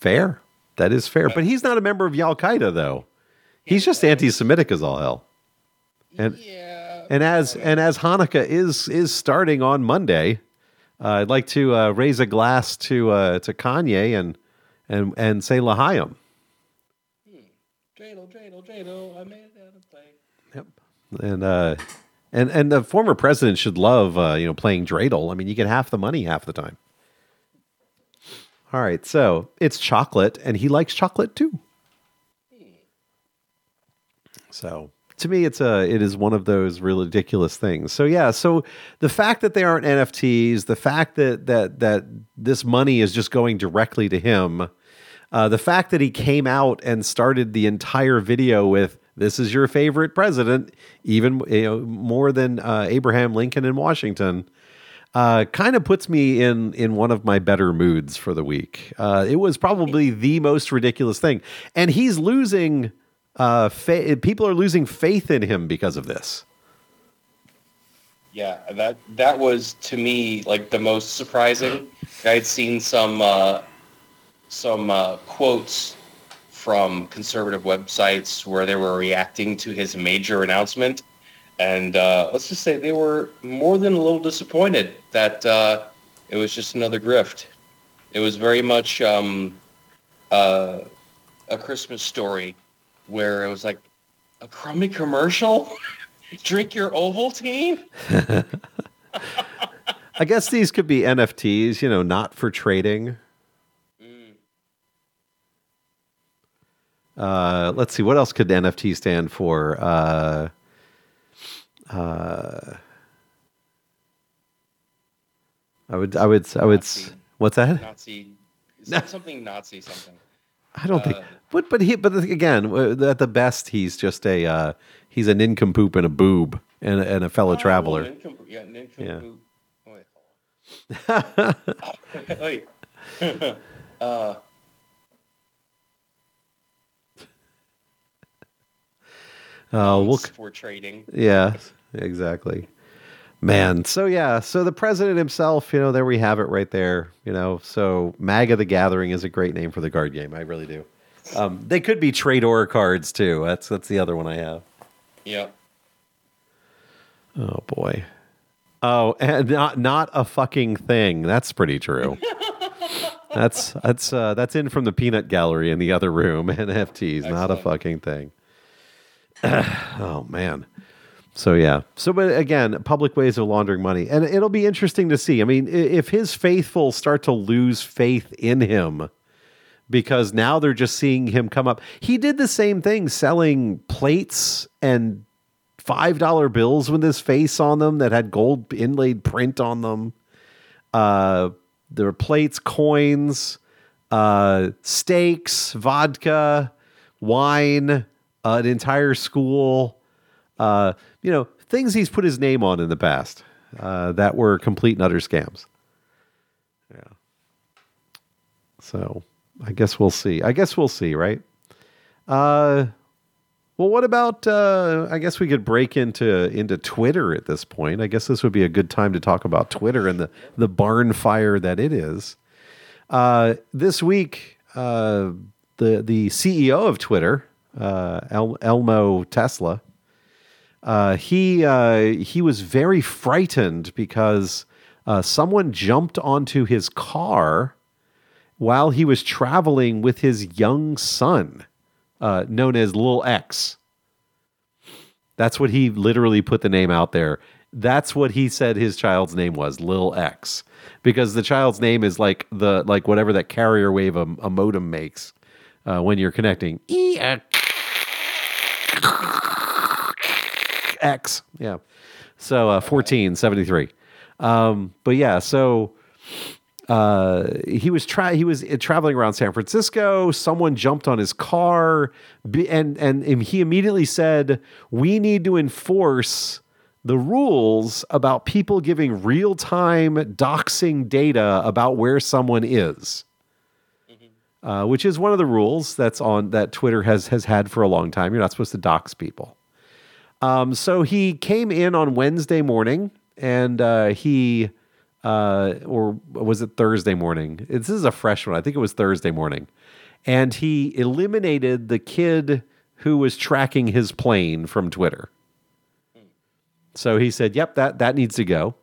Fair. That is fair. But he's not a member of Al Qaeda though. He's just anti-Semitic as all hell. And yeah. and as and as Hanukkah is is starting on Monday, Uh, I'd like to uh, raise a glass to uh, to Kanye and and and say Lahayim. Dreidel, dreidel, dreidel. I made it out of play. Yep. And uh, and and the former president should love uh, you know playing dreidel. I mean, you get half the money half the time. All right, so it's chocolate, and he likes chocolate too. So to me, it's a it is one of those really ridiculous things. So yeah, so the fact that they aren't NFTs, the fact that that that this money is just going directly to him, uh, the fact that he came out and started the entire video with "This is your favorite president," even you know more than uh, Abraham Lincoln in Washington. Uh, kind of puts me in in one of my better moods for the week. Uh, it was probably the most ridiculous thing, and he's losing uh, fa- people are losing faith in him because of this. Yeah, that that was to me like the most surprising. I'd seen some uh, some uh, quotes from conservative websites where they were reacting to his major announcement, and uh, let's just say they were more than a little disappointed that uh, it was just another grift. It was very much um, uh, a Christmas story where it was like a crummy commercial. Drink your Ovaltine. I guess these could be NFTs, you know, not for trading. Uh, let's see, what else could NFT stand for? Uh, uh, I would, I would, I would. Nazi. What's that? Nazi. Something Nazi something. I don't think. Uh, But but he but again, at the best, he's just a uh, he's a nincompoop and a boob and a, and a fellow Oh, traveler. nincompoop- yeah, Yeah. nincompoop. Oh, on. Wait. uh, Uh, we'll, for trading. Yeah, exactly. Man, so yeah, so the president himself, you know, there we have it right there. You know, so MAGA the Gathering is a great name for the card game. I really do. Um, they could be Trador cards too. That's that's the other one I have. Yeah. Oh boy. Oh, and not not a fucking thing. That's pretty true. that's that's uh, that's in from the peanut gallery in the other room. NFTs, not a fucking thing. oh man. So yeah. So but again, public ways of laundering money, and it'll be interesting to see. I mean, if his faithful start to lose faith in him because now they're just seeing him come up. He did the same thing selling plates and five dollar bills with his face on them that had gold inlaid print on them. Uh, there were plates, coins, uh, steaks, vodka, wine, uh, an entire school. Uh, you know, things he's put his name on in the past uh, that were complete and utter scams. Yeah. So I guess we'll see. I guess we'll see, right? Uh, well, what about? Uh, I guess we could break into into Twitter at this point. I guess this would be a good time to talk about Twitter and the the barn fire that it is. Uh, this week, uh, the the CEO of Twitter, uh, El- Elmo Tesla, uh, he uh, he was very frightened because uh, someone jumped onto his car while he was traveling with his young son, uh, known as Lil X. That's what he literally put the name out there. That's what he said his child's name was, Lil X, because the child's name is like the like whatever that carrier wave a, a modem makes uh, when you're connecting. E X, yeah. So uh, fourteen seventy three. Um, but yeah, so uh, he was tra- he was uh, traveling around San Francisco. Someone jumped on his car, and and and he immediately said, "We need to enforce the rules about people giving real time doxing data about where someone is." Uh, which is one of the rules that's on that Twitter has has had for a long time. You're not supposed to dox people. Um, so he came in on Wednesday morning, and uh, he, uh, or was it Thursday morning? This is a fresh one. I think it was Thursday morning, and he eliminated the kid who was tracking his plane from Twitter. So he said, "Yep that that needs to go."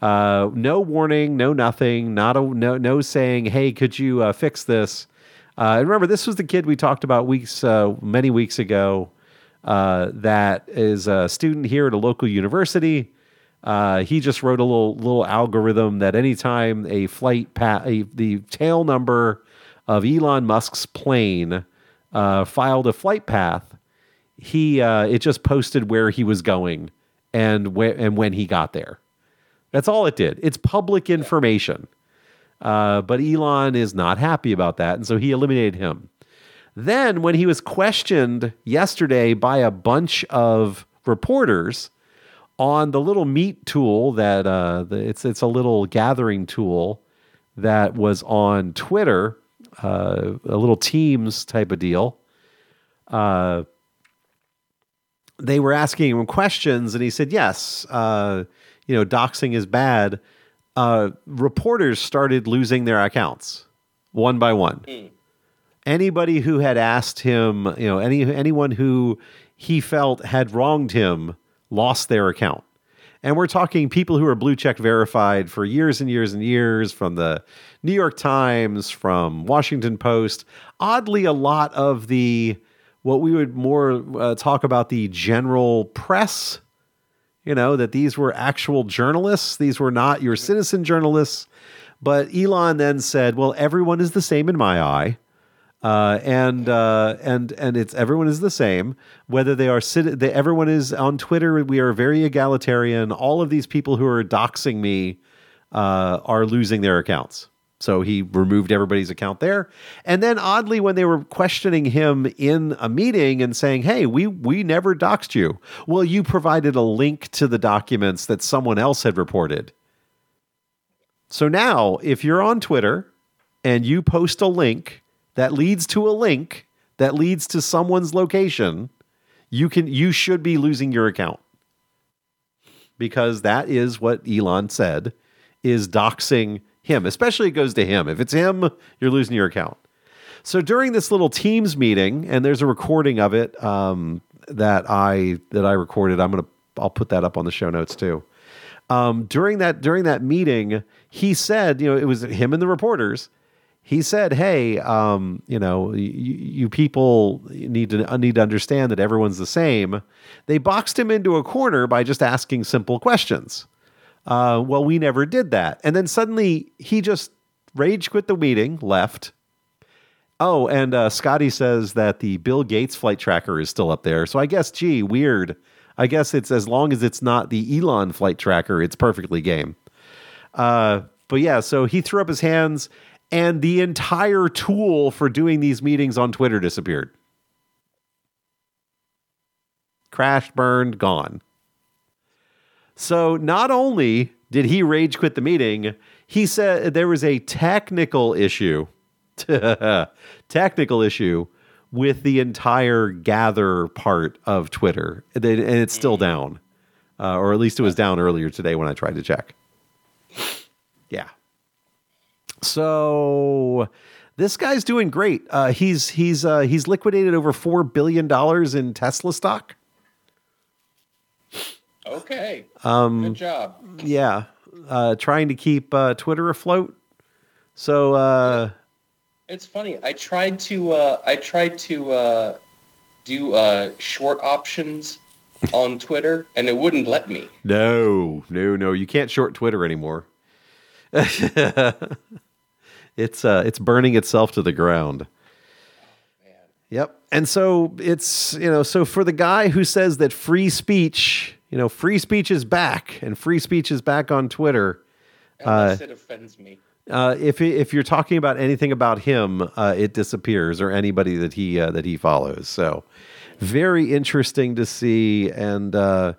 Uh, no warning, no nothing, not a no no saying, "Hey, could you uh, fix this?" Uh, and remember, this was the kid we talked about weeks uh, many weeks ago. Uh, that is a student here at a local university. Uh, he just wrote a little little algorithm that anytime a flight pa- a, the tail number of Elon Musk's plane uh, filed a flight path, he uh, it just posted where he was going and where and when he got there. That's all it did. It's public information. Uh, but Elon is not happy about that, and so he eliminated him. Then, when he was questioned yesterday by a bunch of reporters on the little meet tool that uh, the, it's it's a little gathering tool that was on Twitter, uh, a little Teams type of deal. Uh, they were asking him questions, and he said, "Yes, uh, you know, doxing is bad." Uh, reporters started losing their accounts one by one. Anybody who had asked him, you know, any anyone who he felt had wronged him lost their account. And we're talking people who are blue check verified for years and years and years from the New York Times, from Washington Post. Oddly, a lot of the what we would more uh, talk about the general press, you know, that these were actual journalists. These were not your citizen journalists. But Elon then said, well, everyone is the same in my eye. Uh, and uh, and and it's everyone is the same whether they are citi- they, everyone is on Twitter. We are very egalitarian. All of these people who are doxing me uh, are losing their accounts. So he removed everybody's account there. And then oddly, when they were questioning him in a meeting and saying, "Hey, we we never doxed you," well, you provided a link to the documents that someone else had reported. So now, if you're on Twitter and you post a link that leads to a link that leads to someone's location, you can you should be losing your account. Because that is what Elon said is doxing him, especially it goes to him. If it's him, you're losing your account. So during this little Teams meeting, and there's a recording of it um, that I that I recorded. I'm gonna I'll put that up on the show notes too. Um, during that during that meeting, he said, you know, it was him and the reporters. He said, "Hey, um, you know, you, you people need to need to understand that everyone's the same." They boxed him into a corner by just asking simple questions. Uh, well, we never did that, and then suddenly he just rage quit the meeting, left. Oh, and uh, Scotty says that the Bill Gates flight tracker is still up there. So I guess, gee, weird. I guess it's as long as it's not the Elon flight tracker, it's perfectly game. Uh, but yeah, so he threw up his hands, and the entire tool for doing these meetings on Twitter disappeared. Crashed, burned, gone. So not only did he rage quit the meeting, he said there was a technical issue. technical issue with the entire gather part of Twitter, and it's still down, uh, or at least it was down earlier today when I tried to check. Yeah. So this guy's doing great. Uh, he's he's uh, he's liquidated over four billion dollars in Tesla stock. Okay. Um, Good job. Yeah, uh, trying to keep uh, Twitter afloat. So uh, It's funny. I tried to uh, I tried to uh, do uh, short options on Twitter, and it wouldn't let me. no, no, no, you can't short Twitter anymore. it's uh, it's burning itself to the ground. Yep. And so it's, you know, so for the guy who says that free speech, you know, free speech is back and free speech is back on Twitter. Unless it offends me. Uh, if if you're talking about anything about him, uh, it disappears or anybody that he uh, that he follows. So very interesting to see, and uh,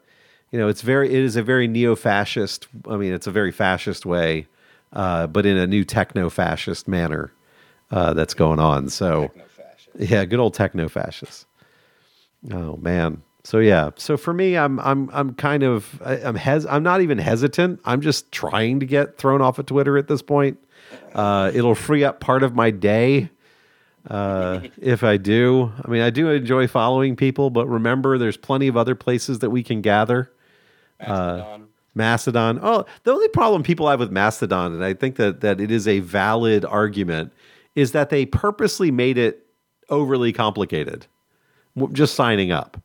you know, it's very it is a very neo-fascist. I mean, it's a very fascist way, uh, but in a new techno-fascist manner uh, that's going on. So. Yeah, good old techno fascists. Oh man. So yeah. So for me, I'm I'm I'm kind of I- I'm hes I'm not even hesitant. I'm just trying to get thrown off of Twitter at this point. Uh, it'll free up part of my day uh, if I do. I mean, I do enjoy following people, but remember, there's plenty of other places that we can gather. Mastodon. Mastodon. Oh, the only problem people have with Mastodon, and I think that that it is a valid argument, is that they purposely made it overly complicated. Just signing up.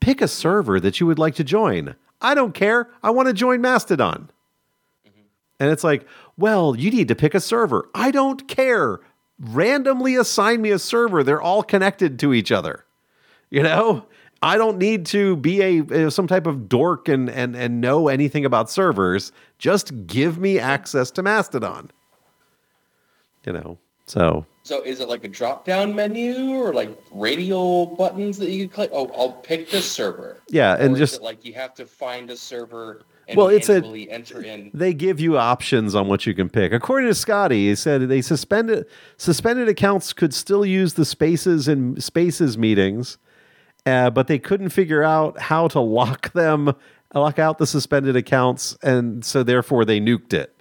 Pick a server that you would like to join. I don't care. I want to join Mastodon. Mm-hmm. And it's like, well, you need to pick a server. I don't care. Randomly assign me a server. They're all connected to each other. You know, I don't need to be a, uh, some type of dork and and and know anything about servers. Just give me access to Mastodon. You know, so So is it like a drop-down menu or like radial buttons that you can click? Oh, I'll pick this server. yeah, Or and is just like you have to find a server and Well, it's a- enter in. they give you options on what you can pick. According to Scotty, he said they suspended suspended accounts could still use the spaces and spaces meetings, uh, but they couldn't figure out how to lock them, lock out the suspended accounts, and so therefore they nuked it.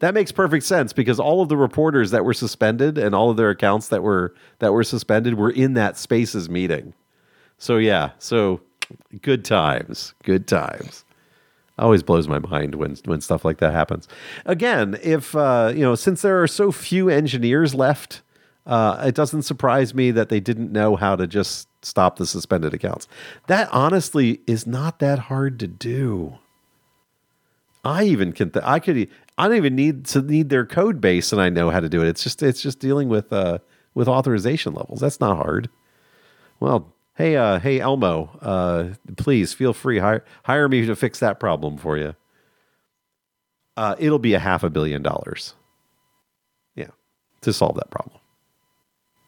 That makes perfect sense because all of the reporters that were suspended and all of their accounts that were that were suspended were in that spaces meeting. So yeah, so good times, good times always blows my mind when when stuff like that happens. Again, if uh, you know, since there are so few engineers left, uh, it doesn't surprise me that they didn't know how to just stop the suspended accounts. That honestly is not that hard to do. I even can. Th- I could. I don't even need to need their code base, and I know how to do it. It's just. It's just dealing with uh, with authorization levels. That's not hard. Well, hey, uh, hey, Elmo, uh, please feel free hire hire me to fix that problem for you. Uh, it'll be a half a billion dollars. Yeah, to solve that problem.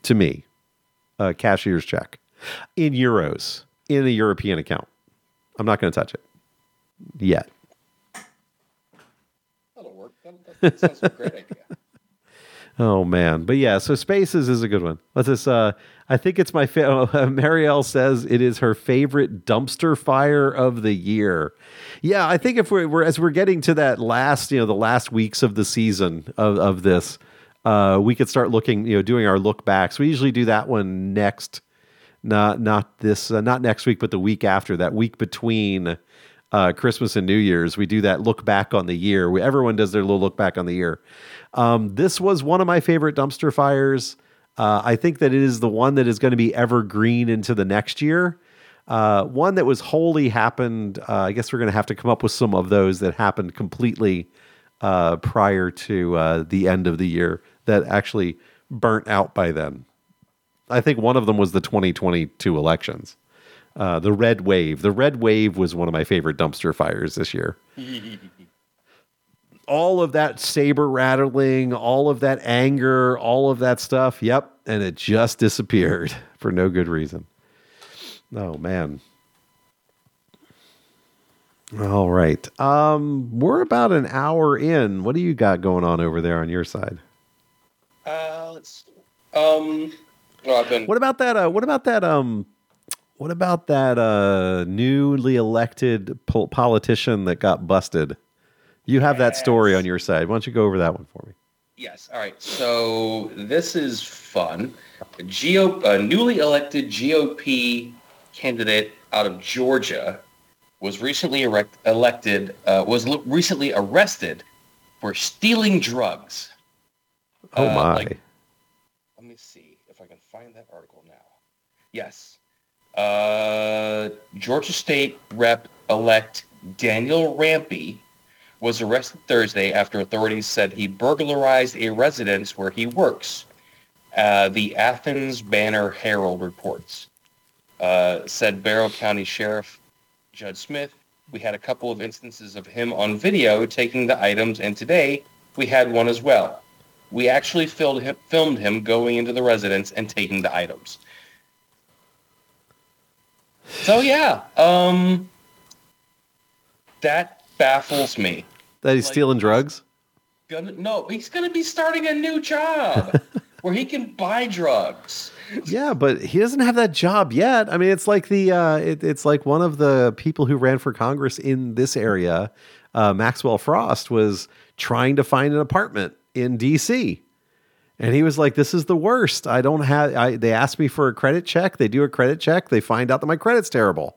To me, a cashier's check in euros in a European account. I'm not going to touch it yet. That'll work. That, sounds like a great idea. Oh man, but yeah. So Spaces is a good one. What's this? Uh, I think it's my. favorite. uh, Marielle says it is her favorite dumpster fire of the year. Yeah, I think if we're, we're as we're getting to that last, you know, the last weeks of the season of of this, uh, we could start looking, you know, doing our look backs. We usually do that one next, not not this, uh, not next week, but the week after. That week between uh, Christmas and New Year's, we do that look back on the year. We, everyone does their little look back on the year. Um, this was one of my favorite dumpster fires. Uh, I think that it is the one that is going to be evergreen into the next year. Uh, one that was wholly happened. Uh, I guess we're going to have to come up with some of those that happened completely uh, prior to uh, the end of the year that actually burnt out by then. I think one of them was the 2022 elections. Uh, the red wave. The red wave was one of my favorite dumpster fires this year. all of that saber rattling, all of that anger, all of that stuff. Yep. And it just disappeared for no good reason. Oh, man. All right. Um, we're about an hour in. What do you got going on over there on your side? Uh, let's. Um. I've been. What about that? Uh, what about that? Um, what about that uh, newly elected pol- politician that got busted? You have that story on your side. Why don't you go over that one for me? Yes. All right. So this is fun. A, GO, a newly elected GOP candidate out of Georgia was recently erect, elected. Uh, was l- recently arrested for stealing drugs. Oh Uh, my! like- Let me see if I can find that article now. Yes. Uh, Georgia State Rep elect Daniel Rampey was arrested Thursday after authorities said he burglarized a residence where he works. Uh, the Athens Banner Herald reports. Uh, said Barrow County Sheriff Judd Smith, we had a couple of instances of him on video taking the items, and today we had one as well. We actually filmed him, filmed him going into the residence and taking the items. So yeah, um, that baffles me. that he's like- stealing drugs. Gonna, no, he's going to be starting a new job where he can buy drugs. Yeah, but he doesn't have that job yet. I mean, it's like the uh, it, it's like one of the people who ran for Congress in this area, uh, Maxwell Frost, was trying to find an apartment in D.C. And he was like, "This is the worst. I don't have." I, they asked me for a credit check. They do a credit check. They find out that my credit's terrible.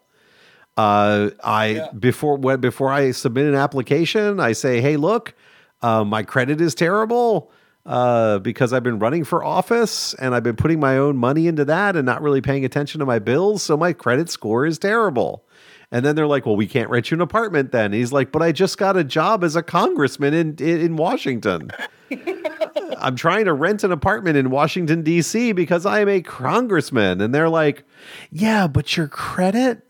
Uh, I Yeah. before when before I submit an application, I say, "Hey, look, uh, my credit is terrible uh, because I've been running for office and I've been putting my own money into that and not really paying attention to my bills, so my credit score is terrible." And then they're like, "Well, we can't rent you an apartment." Then he's like, "But I just got a job as a congressman in in, in Washington." I'm trying to rent an apartment in Washington D.C. because I am a congressman, and they're like, "Yeah, but your credit."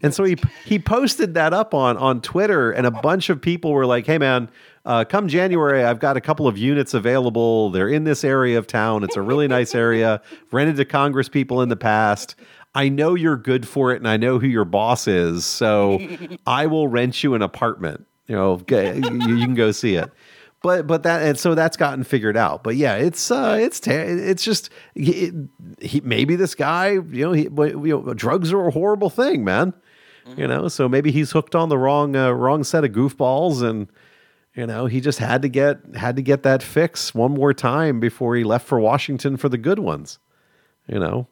And so he he posted that up on on Twitter, and a bunch of people were like, "Hey, man, uh, come January, I've got a couple of units available. They're in this area of town. It's a really nice area. Rented to Congress people in the past. I know you're good for it, and I know who your boss is, so I will rent you an apartment. You know, you, can go see it." But but that and so that's gotten figured out. But yeah, it's uh it's ter- it's just it, he maybe this guy you know he you know drugs are a horrible thing, man. You know, so maybe he's hooked on the wrong uh, wrong set of goofballs, and you know he just had to get had to get that fix one more time before he left for Washington for the good ones. You know.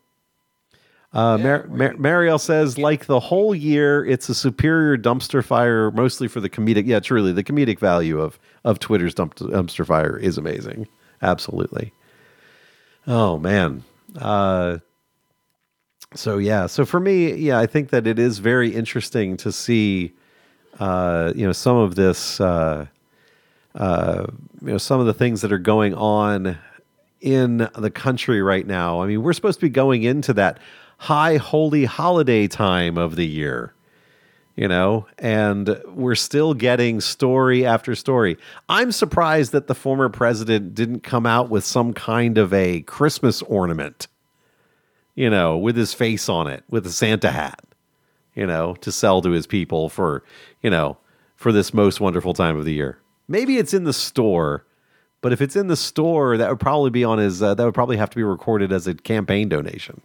Uh, Mar- Mar- Mariel says, like the whole year, it's a superior dumpster fire, mostly for the comedic. Yeah, truly, the comedic value of of Twitter's dump- dumpster fire is amazing. Absolutely. Oh man. Uh, so yeah, so for me, yeah, I think that it is very interesting to see, uh, you know, some of this, uh, uh, you know, some of the things that are going on in the country right now. I mean, we're supposed to be going into that high holy holiday time of the year, you know, and we're still getting story after story. I'm surprised that the former president didn't come out with some kind of a Christmas ornament, you know, with his face on it, with a Santa hat, you know, to sell to his people for, you know, for this most wonderful time of the year. Maybe it's in the store, but if it's in the store, that would probably be on his. Uh, that would probably have to be recorded as a campaign donation.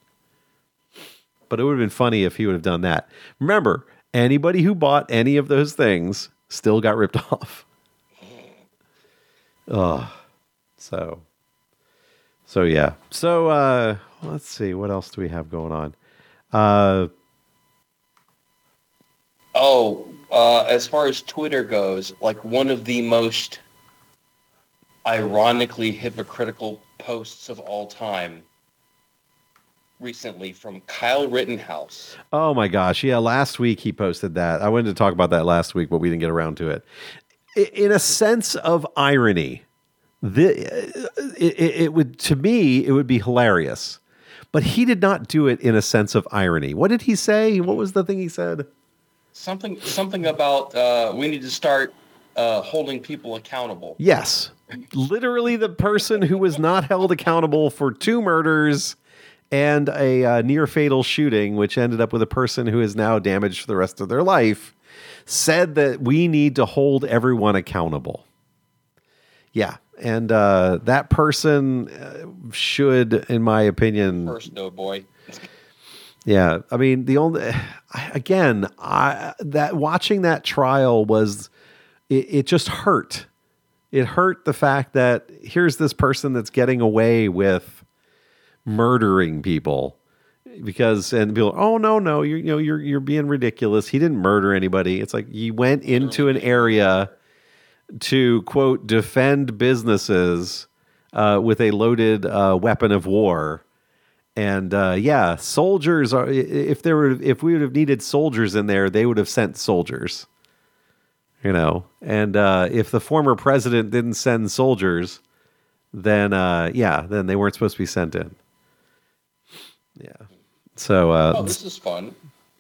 But it would have been funny if he would have done that. Remember, anybody who bought any of those things still got ripped off. Oh, so, so yeah. So uh, let's see, what else do we have going on? Uh, Oh, uh, as far as Twitter goes, like one of the most ironically hypocritical posts of all time recently from Kyle Rittenhouse. Oh my gosh. Yeah, last week he posted that. I wanted to talk about that last week, but we didn't get around to it. In a sense of irony, the, it, it, it would to me it would be hilarious. But he did not do it in a sense of irony. What did he say? What was the thing he said? Something something about uh, we need to start uh, holding people accountable. Yes. Literally the person who was not held accountable for two murders and a uh, near fatal shooting, which ended up with a person who is now damaged for the rest of their life, said that we need to hold everyone accountable. Yeah. And uh, that person uh, should, in my opinion, First, no boy. yeah, I mean the only again, I that watching that trial was it, it just hurt. It hurt the fact that here's this person that's getting away with murdering people because and people oh no no you're you know you're you're being ridiculous. He didn't murder anybody. It's like he went into an area to quote defend businesses uh, with a loaded uh, weapon of war and uh, yeah, soldiers are. If there were, if we would have needed soldiers in there, they would have sent soldiers. You know, and uh, if the former president didn't send soldiers, then uh, yeah, then they weren't supposed to be sent in. Yeah. So uh, Oh, this is fun.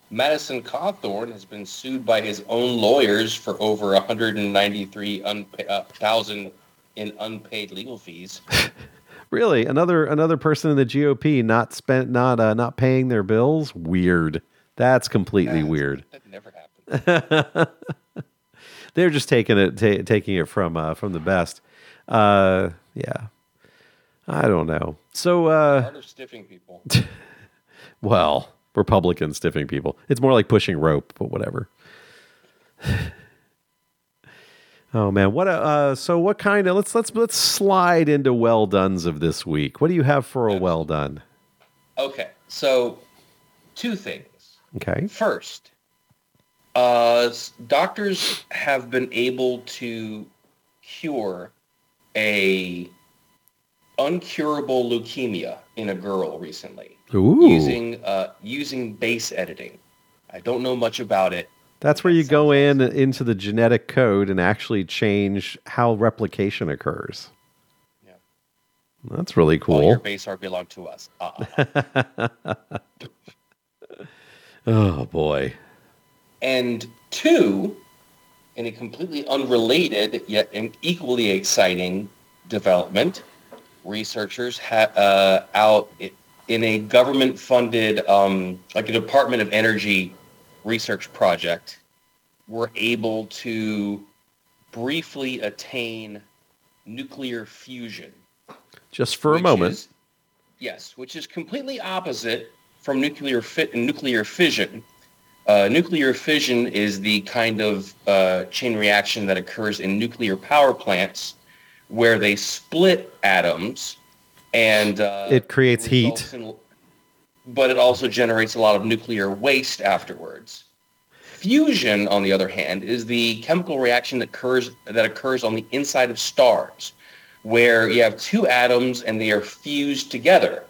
Madison Cawthorn has been sued by his own lawyers for over 193 unpa- uh, thousand in unpaid legal fees. really, another another person in the GOP not spent not uh, not paying their bills. Weird. That's completely That's- weird. That never happened. they're just taking it ta taking it from uh, from the best. Uh, yeah, I don't know. So, uh, stiffing people. well, Republicans stiffing people. It's more like pushing rope, but whatever. oh man, what? a- Uh, so what kind of? Let's let's let's slide into well dones of this week. What do you have for a well done? Okay, so two things. Okay. First, Uh, doctors have been able to cure a uncurable leukemia in a girl recently Ooh. using uh, using base editing. I don't know much about it. That's where you go in into the genetic code and actually change how replication occurs. Yeah. That's really cool. All your base are belong to us. Uh-uh. Oh boy. And two, in a completely unrelated yet an equally exciting development, researchers ha- uh, out in a government-funded, um, like a Department of Energy research project, were able to briefly attain nuclear fusion. Just for a moment. is- yes, which is completely opposite from nuclear fit and nuclear fission. Uh, nuclear fission is the kind of uh, chain reaction that occurs in nuclear power plants where they split atoms and uh, It creates heat. in- but it also generates a lot of nuclear waste afterwards. Fusion, on the other hand, is the chemical reaction that occurs that occurs on the inside of stars, where you have two atoms and they are fused together,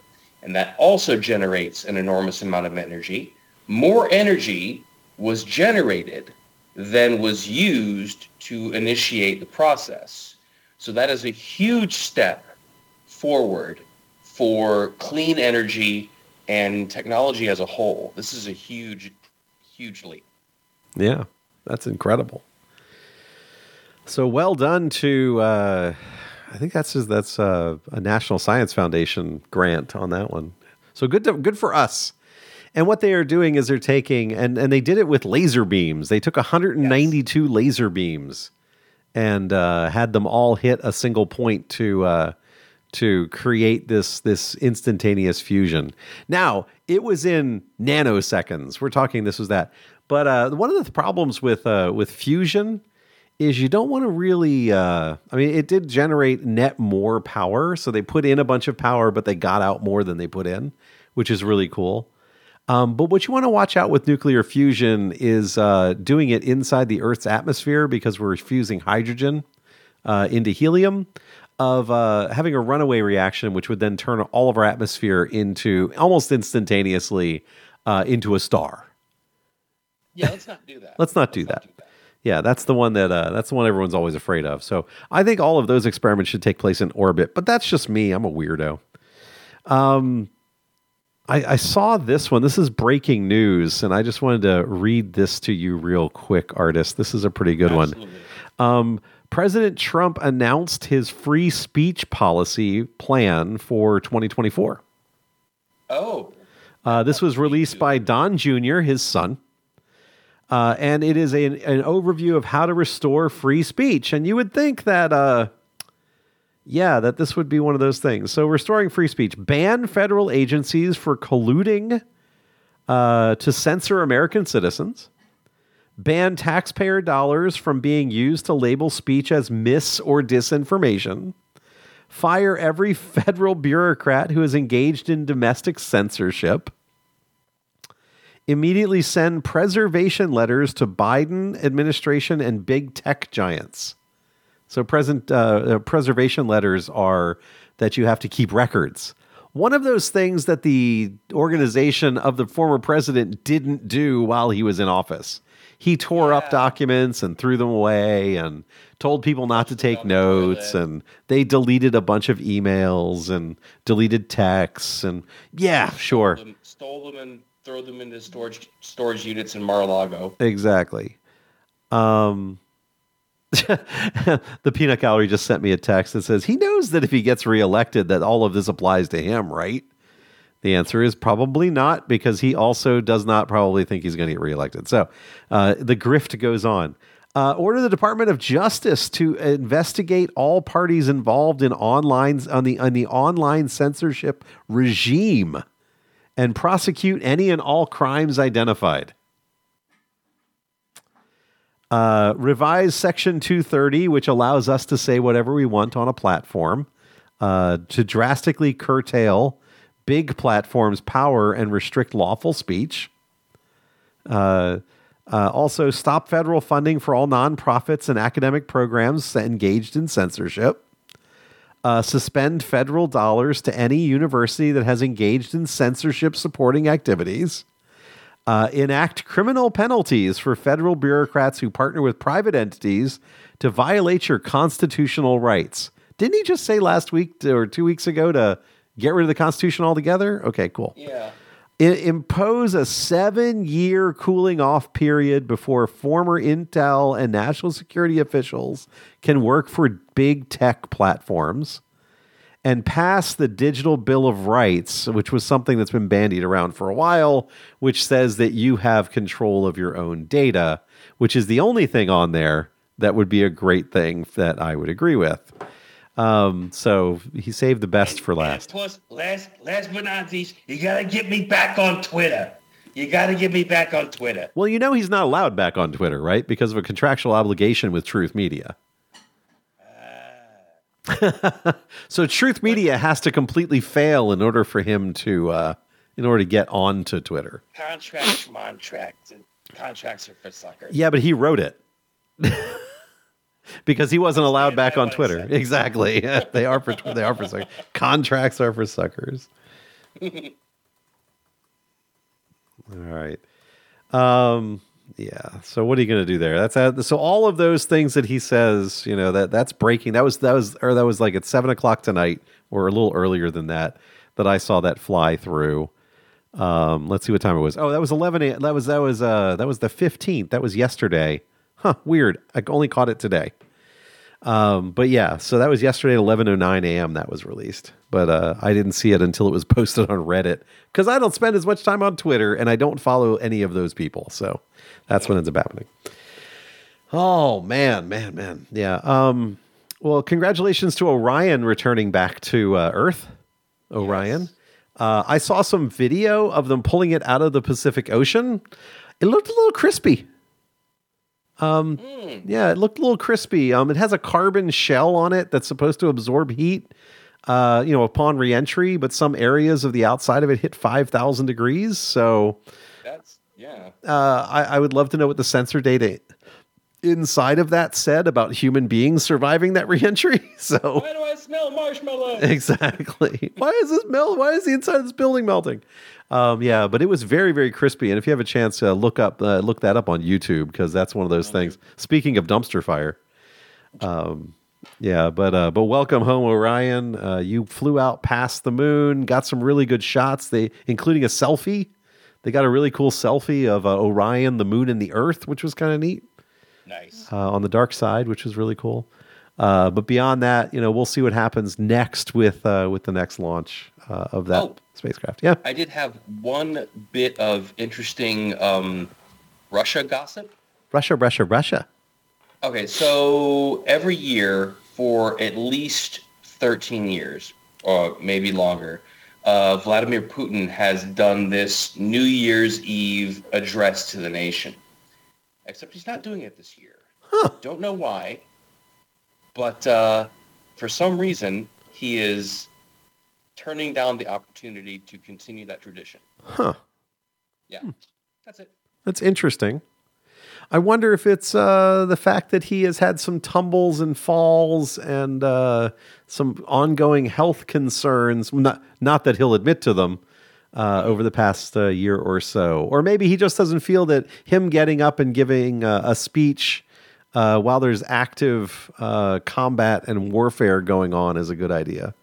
and that also generates an enormous amount of energy. More energy was generated than was used to initiate the process. So that is a huge step forward for clean energy and technology as a whole. This is a huge, huge leap. Yeah, that's incredible. So well done to uh, I think that's just, that's uh, a National Science Foundation grant on that one. So good to, good for us. And what they are doing is they're taking and and they did it with laser beams. They took 192 laser beams and uh, had them all hit a single point to uh, to create this this instantaneous fusion. Now it was in nanoseconds. We're talking this was that, but uh, one of the problems with uh, with fusion is you don't want to really. Uh, I mean, it did generate net more power, so they put in a bunch of power, but they got out more than they put in, which is really cool. Um, but what you want to watch out with nuclear fusion is uh, doing it inside the Earth's atmosphere because we're fusing hydrogen uh, into helium, of uh, having a runaway reaction, which would then turn all of our atmosphere into almost instantaneously uh, into a star. Yeah, let's not do that. Let's not do that. Yeah, that's the one that uh, that's the one everyone's always afraid of. So I think all of those experiments should take place in orbit. But that's just me. I'm a weirdo. Um, I, I saw this one. This is breaking news, and I just wanted to read this to you real quick, artist. This is a pretty good one. Um, President Trump announced his free speech policy plan for 2024. Oh, Uh, this was released by Don Jr., his son. Uh, and it is a, an overview of how to restore free speech. And you would think that, uh, yeah, that this would be one of those things. So, restoring free speech, ban federal agencies for colluding uh, to censor American citizens, ban taxpayer dollars from being used to label speech as mis or disinformation, fire every federal bureaucrat who is engaged in domestic censorship, immediately send preservation letters to Biden administration and big tech giants. So, present uh, uh, preservation letters are that you have to keep records. One of those things that the organization of the former president didn't do while he was in office. He tore up documents and threw them away and told people not to take the notes and they deleted a bunch of emails and deleted texts and yeah, sure. them, stole them and throw them into storage storage units in Mar-a-Lago. Exactly. Um, the peanut gallery just sent me a text that says he knows that if he gets reelected, that all of this applies to him, right? The answer is probably not because he also does not probably think he's going to get reelected. So uh, the grift goes on. Uh, order the Department of Justice to investigate all parties involved in online on the on the online censorship regime and prosecute any and all crimes identified. Uh, revise Section 230, which allows us to say whatever we want on a platform, uh, to drastically curtail big platforms' power and restrict lawful speech. Uh, Uh, also, stop federal funding for all nonprofits and academic programs engaged in censorship. Uh, suspend federal dollars to any university that has engaged in censorship supporting activities. Uh, enact criminal penalties for federal bureaucrats who partner with private entities to violate your constitutional rights. Didn't he just say last week to, or two weeks ago to get rid of the Constitution altogether? Okay, cool. Yeah. Impose a seven year cooling off period before former Intel and national security officials can work for big tech platforms and pass the Digital Bill of Rights, which was something that's been bandied around for a while, which says that you have control of your own data, which is the only thing on there that would be a great thing that I would agree with. Um, so he saved the best for last. Plus, last, last but not least, you gotta get me back on Twitter. You gotta get me back on Twitter. Well, you know he's not allowed back on Twitter, right? Because of a contractual obligation with Truth Media. so Truth Media has to completely fail in order for him to uh, in order to get onto Twitter. Contracts, contracts, contracts are for suckers. Yeah, but he wrote it. because he wasn't allowed back on Twitter. Exactly. they are for they are for suckers. Contracts are for suckers. All right. Um yeah. So what are you going to do there? That's uh, so all of those things that he says, you know, that that's breaking. That was that was or that was like at seven o'clock tonight, or a little earlier than that, that I saw that fly through. Um, let's see what time it was. Oh, that was eleven. A, that was that was uh that was the fifteenth. That was yesterday. Huh. Weird. I only caught it today. Um, but yeah, so that was yesterday at 11:09 a.m. that was released. But uh, I didn't see it until it was posted on Reddit because I don't spend as much time on Twitter and I don't follow any of those people. So that's when ends up happening. Oh man, man, man. Yeah. Um, well, congratulations to Orion returning back to uh, Earth. Orion. Uh, I saw some video of them pulling it out of the Pacific Ocean. It looked a little crispy. Um, yeah, it looked a little crispy. Um, it has a carbon shell on it that's supposed to absorb heat, uh, you know, upon reentry, but some areas of the outside of it hit 5,000 degrees. So That's yeah. uh, I, I would love to know what the sensor data inside of that said about human beings surviving that reentry. So Why do I smell marshmallow? exactly. Why is this melt? Why is the inside of this building melting? Um, yeah, but it was very, very crispy. And if you have a chance, uh, look up, uh, look that up on YouTube because that's one of those things. Speaking of dumpster fire, um, yeah, but uh, but welcome home, Orion. Uh, you flew out past the moon, got some really good shots. They, including a selfie. They got a really cool selfie of uh, Orion, the moon, and the Earth, which was kind of neat nice. uh, on the dark side, which was really cool. Uh, but beyond that, you know, we'll see what happens next with uh, with the next launch uh, of that Oh. spacecraft. Yeah, I did have one bit of interesting um, Russia gossip. Russia, Russia, Russia. Okay, so every year for at least 13 years, or maybe longer, uh, Vladimir Putin has done this New Year's Eve address to the nation. Except he's not doing it this year. Huh. Don't know why, but uh, for some reason he is turning down the opportunity to continue that tradition. Huh. Yeah, that's it. That's interesting. I wonder if it's uh, the fact that he has had some tumbles and falls and uh, some ongoing health concerns. Not, not that he'll admit to them uh, over the past uh, year or so, or maybe he just doesn't feel that him getting up and giving uh, a speech uh, while there's active uh, combat and warfare going on is a good idea.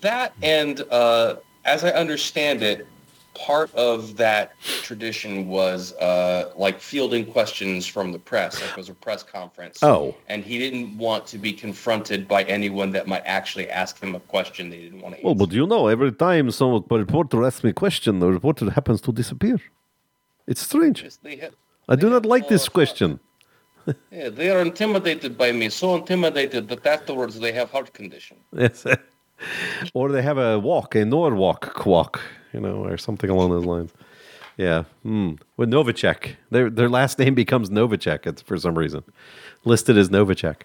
That and uh, as I understand it, part of that tradition was uh, like fielding questions from the press. Like it was a press conference. Oh. And he didn't want to be confronted by anyone that might actually ask him a question they didn't want to answer. Well, but you know, every time some reporter asks me a question, the reporter happens to disappear. It's strange. I do not like this question. Yeah, they are intimidated by me, so intimidated that afterwards they have heart condition. Yes. or they have a walk, a Norwalk quack, you know, or something along those lines. Yeah. Hmm. With Novichok. Their their last name becomes Novichok for some reason. Listed as Novichok.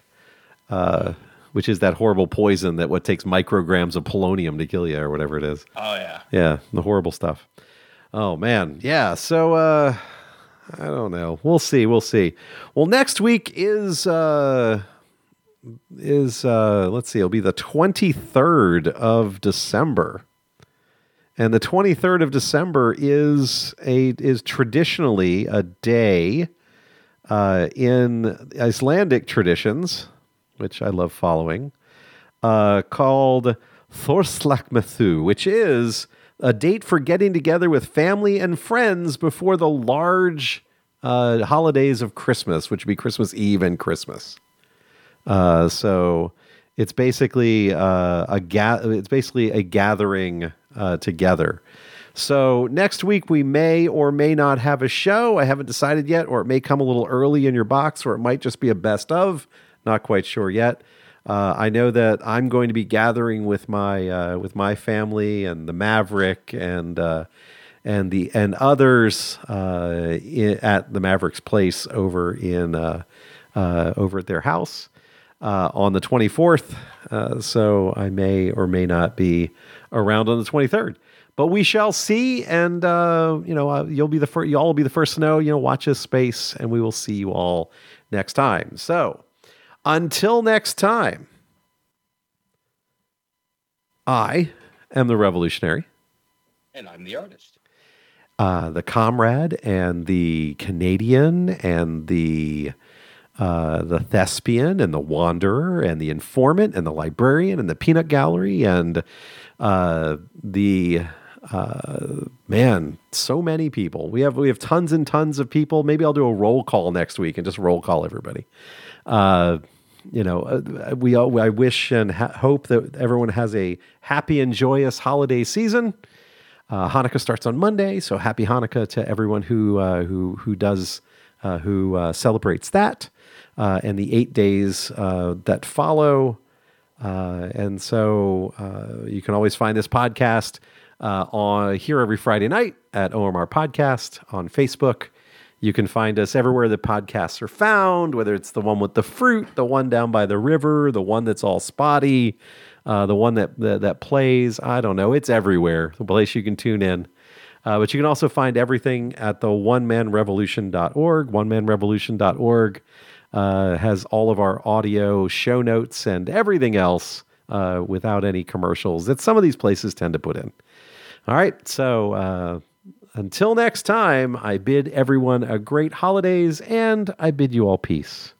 Uh, which is that horrible poison that what takes micrograms of polonium to kill you or whatever it is. Oh yeah. Yeah, the horrible stuff. Oh man, yeah. So uh, I don't know. We'll see. We'll see. Well, next week is uh is uh let's see, it'll be the 23rd of December. And the 23rd of December is a is traditionally a day uh, in Icelandic traditions, which I love following, uh, called Thorlaksmessa, which is a date for getting together with family and friends before the large uh, holidays of Christmas, which would be Christmas Eve and Christmas. Uh, so it's basically uh, a ga- it's basically a gathering uh, together. So next week we may or may not have a show. I haven't decided yet, or it may come a little early in your box, or it might just be a best of. Not quite sure yet. Uh, I know that I'm going to be gathering with my uh, with my family and the Maverick and uh, and the and others uh, in, at the Mavericks place over in uh, uh, over at their house on the 24th. so I may or may not be around on the 23rd but we shall see. And you know, you'll be the first. You all will be the first to know. You know, watch this space, and we will see you all next time. So, until next time, I am the revolutionary, and I'm the artist. Uh, the comrade and the Canadian and the uh, the thespian and the wanderer and the informant and the librarian and the peanut gallery and uh, the uh, man, so many people. We have we have tons and tons of people. Maybe I'll do a roll call next week and just roll call everybody. Uh, you know, uh, we I wish and ha- hope that everyone has a happy and joyous holiday season. Uh, Hanukkah starts on Monday, so happy Hanukkah to everyone who uh, who who does uh, who uh, celebrates that, uh, and the eight days that follow. and so you can always find this podcast on here every Friday night at OMR Podcast on Facebook. You can find us everywhere the podcasts are found, whether it's the one with the fruit, the one down by the river, the one that's all spotty, uh, the one that, that, that plays. I don't know. It's everywhere. The place you can tune in. Uh, but you can also find everything at the onemanrevolution.org. Onemanrevolution.org uh, has all of our audio show notes and everything else uh, without any commercials that some of these places tend to put in. All right. So uh, until next time, I bid everyone a great holidays and I bid you all peace.